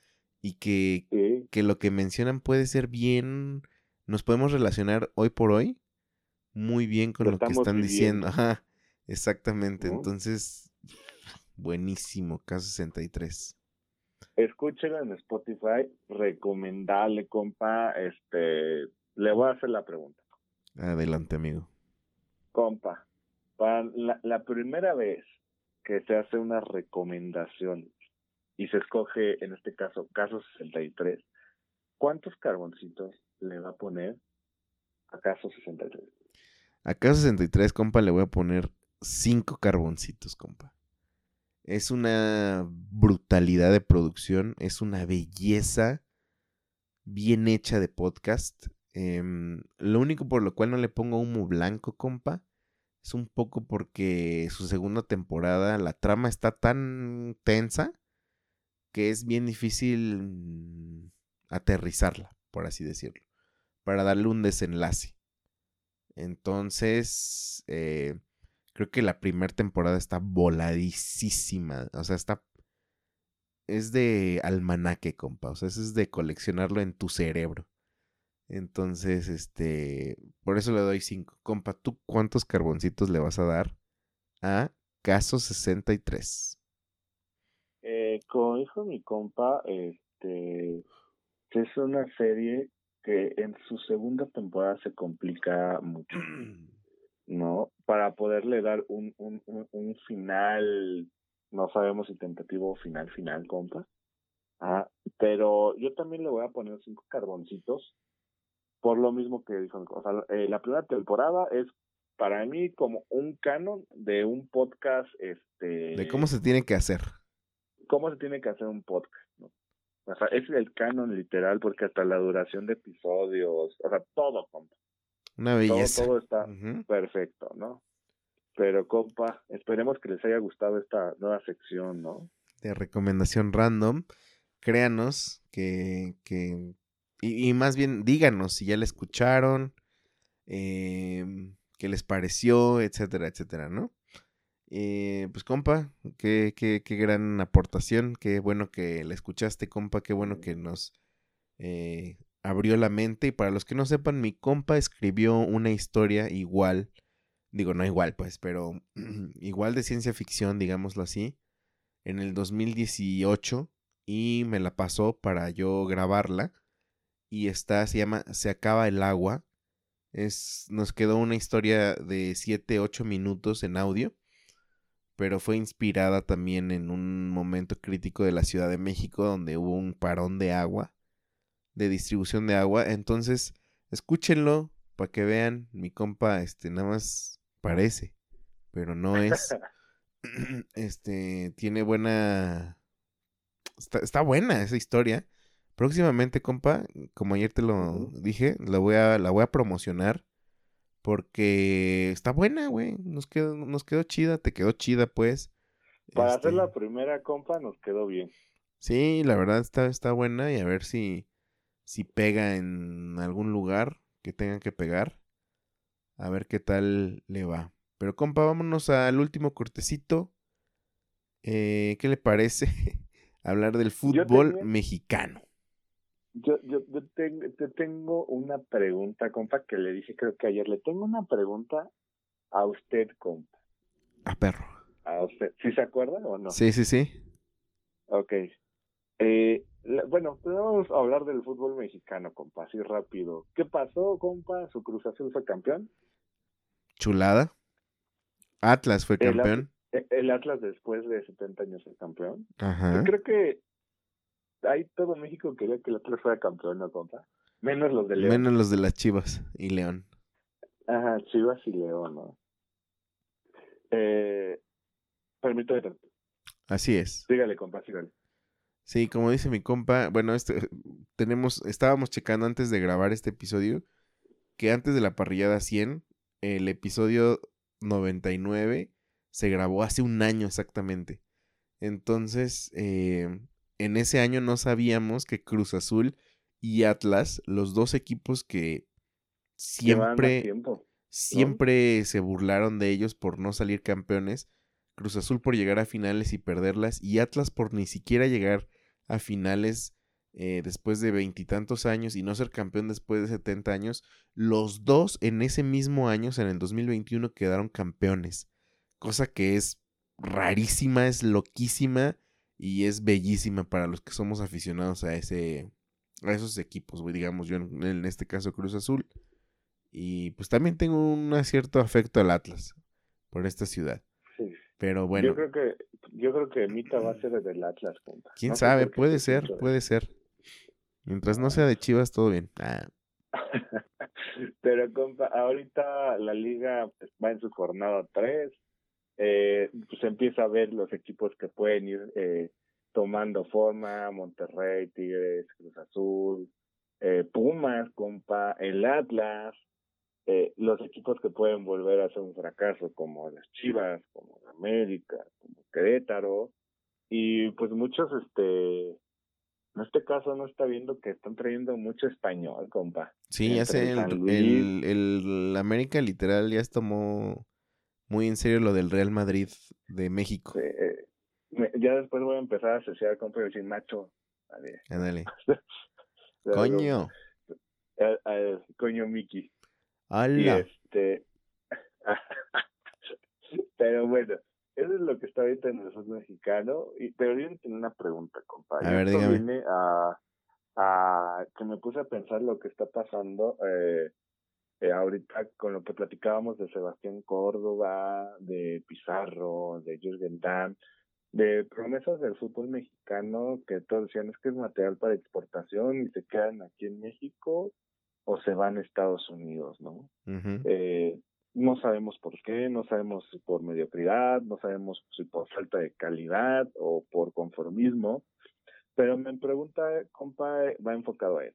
Y que, que lo que mencionan puede ser bien, nos podemos relacionar hoy por hoy muy bien con Lo lo que están diciendo. Ajá, exactamente. ¿no? Entonces, buenísimo, K63. escúchelo en Spotify, recomendale, compa, este, le voy a hacer la pregunta. Adelante, amigo. Compa, para la, la primera vez que se hace una recomendación y se escoge, en este caso, caso 63, ¿cuántos carboncitos le va a poner acaso 63. Acaso 63, compa, le voy a poner 5 carboncitos, compa. Es una brutalidad de producción, es una belleza bien hecha de podcast. Em, lo único por lo cual no le pongo humo blanco, compa, es un poco porque su segunda temporada, la trama está tan tensa que es bien difícil aterrizarla, por así decirlo, para darle un desenlace. Entonces, eh, creo que la primera temporada está voladísima, o sea, está... Es de almanaque, compa, o sea, es de coleccionarlo en tu cerebro. Entonces, este, por eso le doy 5. Compa, ¿tú cuántos carboncitos le vas a dar a Caso 63? Eh, como dijo mi compa, este, es una serie que en su segunda temporada se complica mucho, ¿no? Para poderle dar un, un, un, un final, no sabemos si tentativo o final, final, compa. Ah, pero yo también le voy a poner cinco carboncitos por lo mismo que dijo, o sea, eh, la primera temporada es para mí como un canon de un podcast, este... De cómo se tiene que hacer. Cómo se tiene que hacer un podcast, ¿no? O sea, es el canon literal porque hasta la duración de episodios, o sea, todo, compa. Una belleza. Todo, está perfecto, ¿no? Pero, compa, esperemos que les haya gustado esta nueva sección, ¿no? De recomendación random. Créanos que, que y, más bien, díganos si ya la escucharon, em, qué les pareció, etcétera, etcétera, ¿no? Eh, pues compa, qué, qué, qué, gran aportación, qué bueno que la escuchaste, compa, qué bueno que nos eh, abrió la mente. Y para los que no sepan, mi compa escribió una historia igual, digo, no igual, pues, pero igual de ciencia ficción, digámoslo así, en el 2018 y me la pasó para yo grabarla y está, se llama Se acaba el agua. Es, nos quedó una historia de 7, 8 minutos en audio, pero fue inspirada también en un momento crítico de la Ciudad de México donde hubo un parón de agua, de distribución de agua. Entonces, escúchenlo para que vean, mi compa, este, nada más parece, pero no es. este, tiene buena... Está, está buena esa historia. Próximamente, compa, como ayer te lo dije, la voy a, la voy a promocionar. Porque está buena, güey. Nos quedó, nos quedó chida, te quedó chida, pues. Para hacer la este primera, compa, nos quedó bien. Sí, la verdad está, está buena. Y a ver si, si pega en algún lugar que tengan que pegar. A ver qué tal le va. Pero, compa, vámonos al último cortecito. Eh, ¿Qué le parece? Hablar del fútbol mexicano. Yo, yo, yo te, tengo una pregunta, compa, que le dije creo que ayer. Le tengo una pregunta a usted, compa. A perro. A usted. ¿Sí se acuerda o no? Sí, sí, sí. Ok. Eh, bueno, vamos a hablar del fútbol mexicano, compa, así rápido. ¿Qué pasó, compa? ¿Su Cruz Azul fue campeón? Chulada. Atlas fue campeón. El, Atlas después de 70 años fue campeón. Ajá. creo que ahí todo México quería que el Atlas fuera campeón, ¿no, compa? Menos los de León. Menos los de las Chivas y León. Ajá, Chivas y León, ¿no? Eh, permítame. Así es. Dígale, compa, sígale. Sí, como dice mi compa, bueno, este, tenemos, estábamos checando antes de grabar este episodio, que antes de la parrillada 100, el episodio 99 se grabó hace un año exactamente. Entonces, eh, en ese año no sabíamos que Cruz Azul y Atlas, los dos equipos que siempre, siempre se burlaron de ellos por no salir campeones, Cruz Azul por llegar a finales y perderlas, y Atlas por ni siquiera llegar a finales eh, después de veintitantos años y no ser campeón después de 70 años, los dos en ese mismo año, en el 2021, quedaron campeones. Cosa que es rarísima, es loquísima y es bellísima para los que somos aficionados a ese a esos equipos, digamos yo en, este caso Cruz Azul. Y pues también tengo un cierto afecto al Atlas por esta ciudad. Pero bueno. Yo creo que yo creo que Mita va a ser del Atlas, ¿Quién sabe? Puede ser, puede ser. Mientras no sea de Chivas todo bien. Ah. Pero, compa, ahorita la liga va en su jornada 3. Eh, pues empieza a ver los equipos que pueden ir eh, tomando forma, Monterrey, Tigres, Cruz Azul, eh, Pumas, compa, el Atlas, eh, los equipos que pueden volver a ser un fracaso, como las Chivas, como América, como Querétaro, y pues muchos, este, en este caso no está viendo que están trayendo mucho español, compa. Sí, ya sé, el, el, el, América literal ya tomó muy en serio lo del Real Madrid de México. Eh, ya después voy a empezar a asociar con y decir macho. Ándale. coño. coño Mickey. ¡Hala! este... pero bueno, eso es lo que está ahorita en el fútbol mexicano. Y, pero yo tengo una pregunta, compadre. A ver, dígame. Viene a, a que me puse a pensar lo que está pasando eh, eh, ahorita con lo que platicábamos de Sebastián Córdoba, de Pizarro, de Jürgen Damm, de promesas del fútbol mexicano que todos decían es que es material para exportación y se quedan aquí en México o se van a Estados Unidos, ¿no? eh, no sabemos por qué, no sabemos si por mediocridad, no sabemos si por falta de calidad o por conformismo, pero me pregunta, compa, va enfocado a él.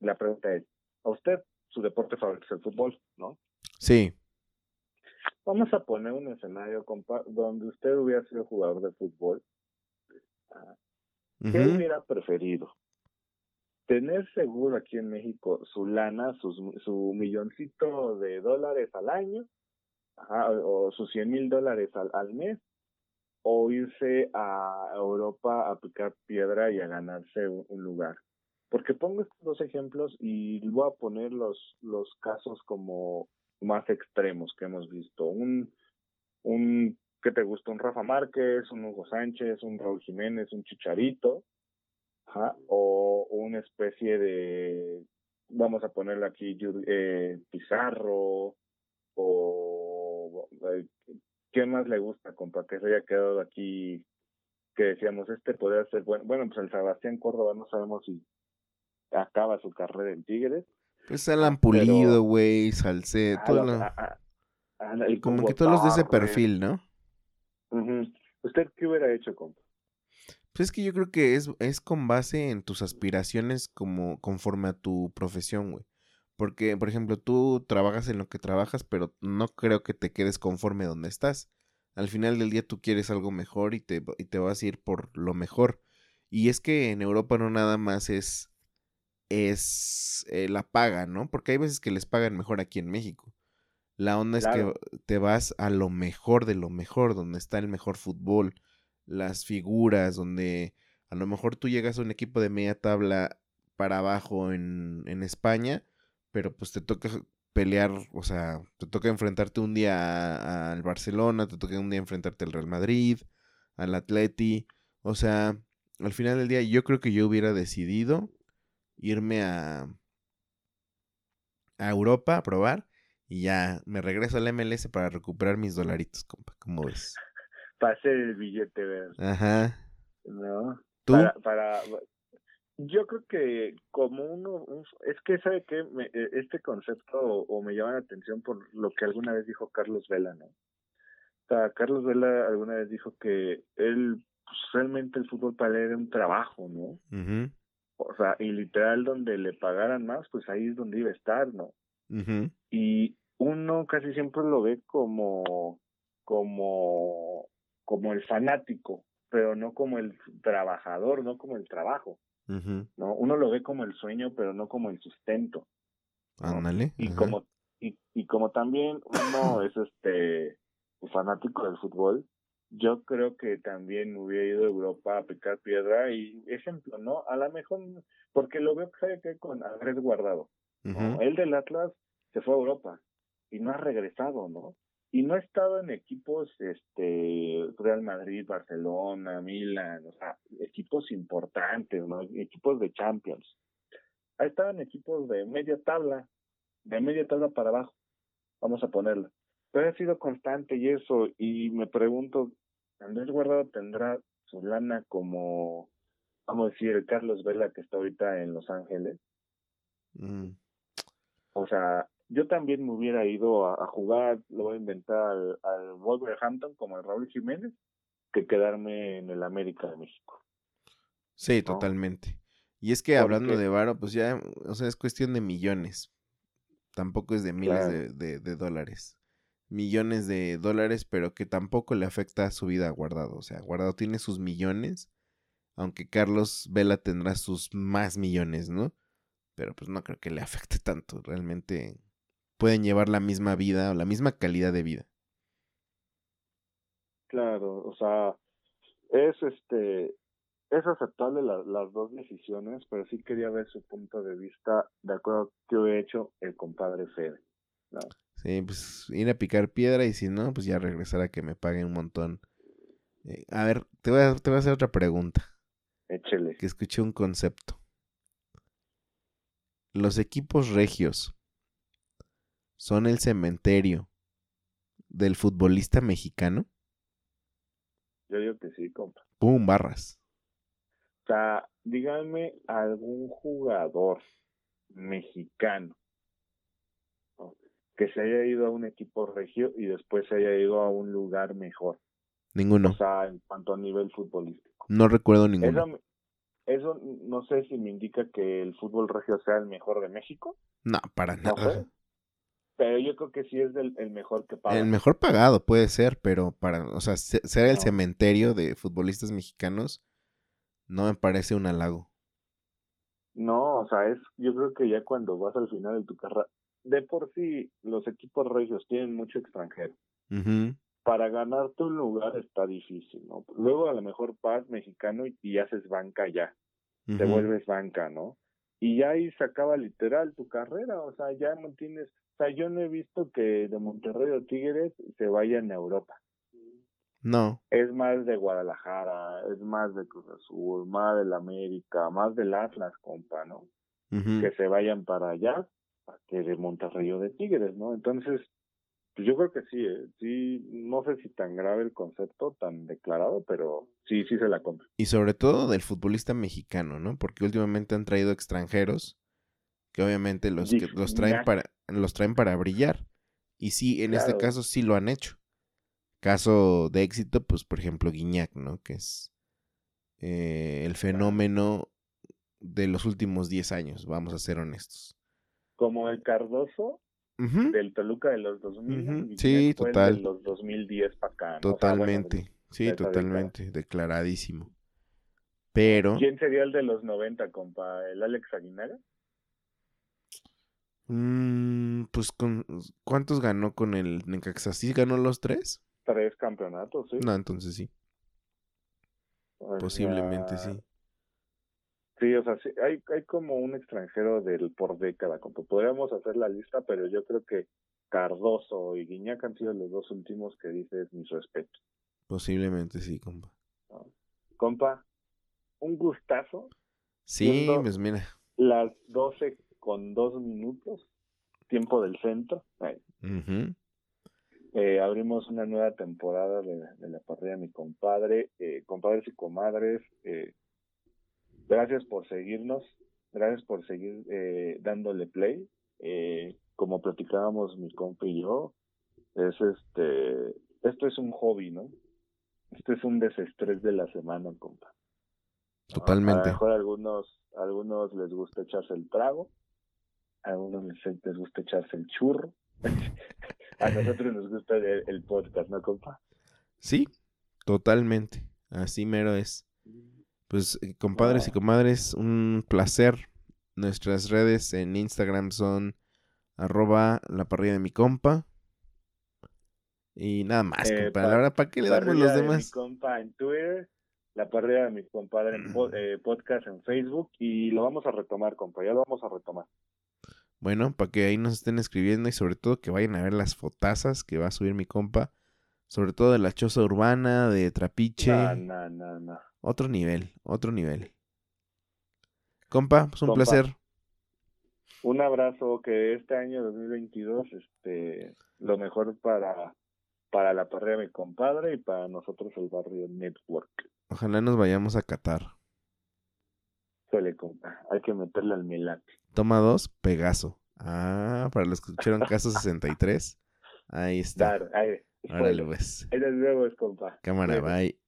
La pregunta es, ¿a usted su deporte favorito es el fútbol, no? Sí. Vamos a poner un escenario, compa, donde usted hubiera sido jugador de fútbol. ¿Qué hubiera preferido? Tener seguro aquí en México su lana, su milloncito de dólares al año, o sus 100 mil dólares al, al mes, o irse a Europa a picar piedra y a ganarse un, lugar. Porque pongo estos dos ejemplos y voy a poner los, los casos como más extremos que hemos visto. Un, un, ¿qué te gusta? Un Rafa Márquez, un Hugo Sánchez, un Raúl Jiménez, un Chicharito, o una especie de, vamos a ponerle aquí, eh, Pizarro, o ¿qué más le gusta, compa? Que se haya quedado aquí, que decíamos, este podría ser bueno. Bueno, pues el Sebastián Córdoba no sabemos si acaba su carrera en Tigres. Pues Alan Pulido, güey, Salcedo, como que todos los de ese perfil, ¿no? ¿Usted qué hubiera hecho, compa? Pues es que yo creo que es, es con base en tus aspiraciones como conforme a tu profesión, güey. Porque, por ejemplo, tú trabajas en lo que trabajas, pero no creo que te quedes conforme donde estás. Al final del día tú quieres algo mejor y te, y te vas a ir por lo mejor. Y es que en Europa no nada más es, es eh, la paga, ¿no? Porque hay veces que les pagan mejor aquí en México. La onda es que te vas a lo mejor de lo mejor, donde está el mejor fútbol, las figuras, donde a lo mejor tú llegas a un equipo de media tabla para abajo en, en España, pero pues te toca pelear, o sea, te toca enfrentarte un día al Barcelona, te toca un día enfrentarte al Real Madrid, al Atleti, o sea, al final del día yo creo que yo hubiera decidido irme a, a Europa a probar y ya me regreso al MLS para recuperar mis dolaritos, compa, ¿cómo ves? Para hacer el billete verde. Ajá. ¿No? ¿Tú? Para, para, yo creo que como uno, es que sabe que e, este concepto o, me llama la atención por lo que alguna vez dijo Carlos Vela, ¿no? O sea, Carlos Vela alguna vez dijo que él, pues, realmente el fútbol para él era un trabajo, ¿no? O sea, y literal donde le pagaran más, pues ahí es donde iba a estar, ¿no? Y uno casi siempre lo ve como, como como el fanático, pero no como el trabajador, no como el trabajo. ¿no? Uno lo ve como el sueño, pero no como el sustento. Ándale. Y como y, y como también uno es este fanático del fútbol, yo creo que también hubiera ido a Europa a picar piedra y ejemplo, ¿no? A lo mejor, porque lo veo que con Andrés Guardado. ¿no? Él del Atlas se fue a Europa y no ha regresado, ¿no? Y no ha estado en equipos este Real Madrid, Barcelona, Milan, o sea, equipos importantes, ¿no? equipos de Champions. Ha estado en equipos de media tabla, de media tabla para abajo, vamos a ponerlo. Pero ha sido constante y eso, y me pregunto, ¿Andrés Guardado tendrá su lana como, vamos a decir, el Carlos Vela que está ahorita en Los Ángeles? Mm. O sea, yo también me hubiera ido a, jugar, lo voy a inventar al, al Wolverhampton como el Raúl Jiménez, que quedarme en el América de México. Sí, totalmente. Y es que hablando de varo, pues ya, o sea, es cuestión de millones. Tampoco es de miles de, de, dólares. Millones de dólares, pero que tampoco le afecta a su vida a Guardado. O sea, Guardado tiene sus millones, aunque Carlos Vela tendrá sus más millones, ¿no? Pero pues no creo que le afecte tanto. Realmente pueden llevar la misma vida o la misma calidad de vida. Claro, o sea, es este, es aceptable las dos decisiones, pero sí quería ver su punto de vista de acuerdo a que he hecho el compadre Fede. Sí, pues ir a picar piedra y si no, pues ya regresar a que me paguen un montón. Eh, a ver, te voy a, te voy a hacer otra pregunta. Échele. Que escuché un concepto. Los equipos regios son el cementerio del futbolista mexicano. Yo digo que sí, compa. Pum, barras. O sea, díganme algún jugador mexicano que se haya ido a un equipo regio y después se haya ido a un lugar mejor. Ninguno. O sea, en cuanto a nivel futbolístico. No recuerdo ninguno. Eso, eso no sé si me indica que el fútbol regio sea el mejor de México. No, para nada. Pero yo creo que sí es el mejor que paga. El mejor pagado puede ser, pero para, o sea, ser el cementerio de futbolistas mexicanos no me parece un halago. No, o sea, es, yo creo que ya cuando vas al final de tu carrera, de por sí los equipos regios tienen mucho extranjero. Para ganarte un lugar está difícil, ¿no? Luego a lo mejor vas mexicano y, haces banca ya, te vuelves banca, ¿no? Y ya ahí se acaba literal tu carrera, o sea, ya no tienes, o sea, yo no he visto que de Monterrey o Tigres se vayan a Europa. No. Es más de Guadalajara, es más de Cruz Azul, más del América, más del Atlas, compa, ¿no? Que se vayan para allá, que de Monterrey o de Tigres, ¿no? Entonces, pues yo creo que sí, ¿eh? sí, no sé si tan grave el concepto, tan declarado, pero sí, sí se la compra. Y sobre todo del futbolista mexicano, ¿no? Porque últimamente han traído extranjeros que obviamente los, que los traen para los traen para brillar. Y sí, en este caso sí lo han hecho. Caso de éxito, pues por ejemplo Guiñac, ¿no? Que es eh, el fenómeno de los últimos 10 años, vamos a ser honestos. Como el Cardoso del Toluca de los 2000. Sí, total. de los 2010 para acá. Totalmente, sí, totalmente, declaradísimo. Pero... ¿Quién sería el de los 90, compa? ¿El Alex Aguinaga? Mm, pues con ¿cuántos ganó con el Necaxa? ¿Sí ganó los tres? tres campeonatos, sí. No, entonces sí. Posiblemente sí. Sí, o sea, sí, hay, hay como un extranjero del por década. Como podríamos hacer la lista, pero yo creo que Cardoso y Guiñac han sido los dos últimos que dices mis respetos. Posiblemente sí, compa. Compa, un gustazo. Sí, pues mira. Las doce con dos minutos, tiempo del centro. Eh, abrimos una nueva temporada de, la parrilla mi compadre, eh, compadres y comadres. Eh, gracias por seguirnos, gracias por seguir eh, dándole play. Como platicábamos mi compa y yo, es este, esto es un hobby, ¿no? Esto es un desestrés de la semana, compa. Totalmente. A lo mejor a algunos, algunos les gusta echarse el trago, a algunos les, les gusta echarse el churro. a nosotros nos gusta el, podcast, ¿no, compa? Sí, totalmente. Así mero es. Pues, eh, compadres y comadres, un placer. Nuestras redes en Instagram son arroba la parrilla de mi compa. Y nada más, eh, compa. La verdad, ¿para qué le damos los demás? mi compa en Twitter, la parrilla de mi compadre en eh, podcast en Facebook. Y lo vamos a retomar, compa. Ya lo vamos a retomar. Bueno, para que ahí nos estén escribiendo y sobre todo que vayan a ver las fotazas que va a subir mi compa. Sobre todo de la choza urbana, de Trapiche. No, no, no, Otro nivel, otro nivel. Compa, pues un placer. Un abrazo, que este año 2022, este, lo mejor para, para la parrilla de mi compadre y para nosotros el barrio Network. Ojalá nos vayamos a Qatar. Suele, compa. Hay que meterle al milate. Toma dos, Pegaso. Ah, para los que escucharon Caso 63. Ahí está. Claro, ahí. Órale, pues. Ahí nos vemos, compa. Cámara, bye.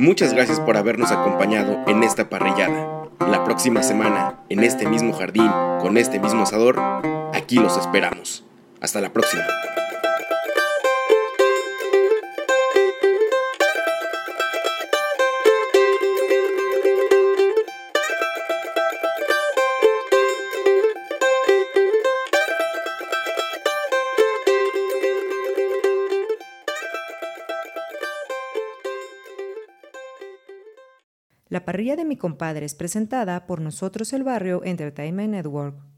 Muchas gracias por habernos acompañado en esta parrillada. La próxima semana, en este mismo jardín, con este mismo asador, aquí los esperamos. Hasta la próxima. La parrilla de mi compadre es presentada por Nosotros el Barrio Entertainment Network.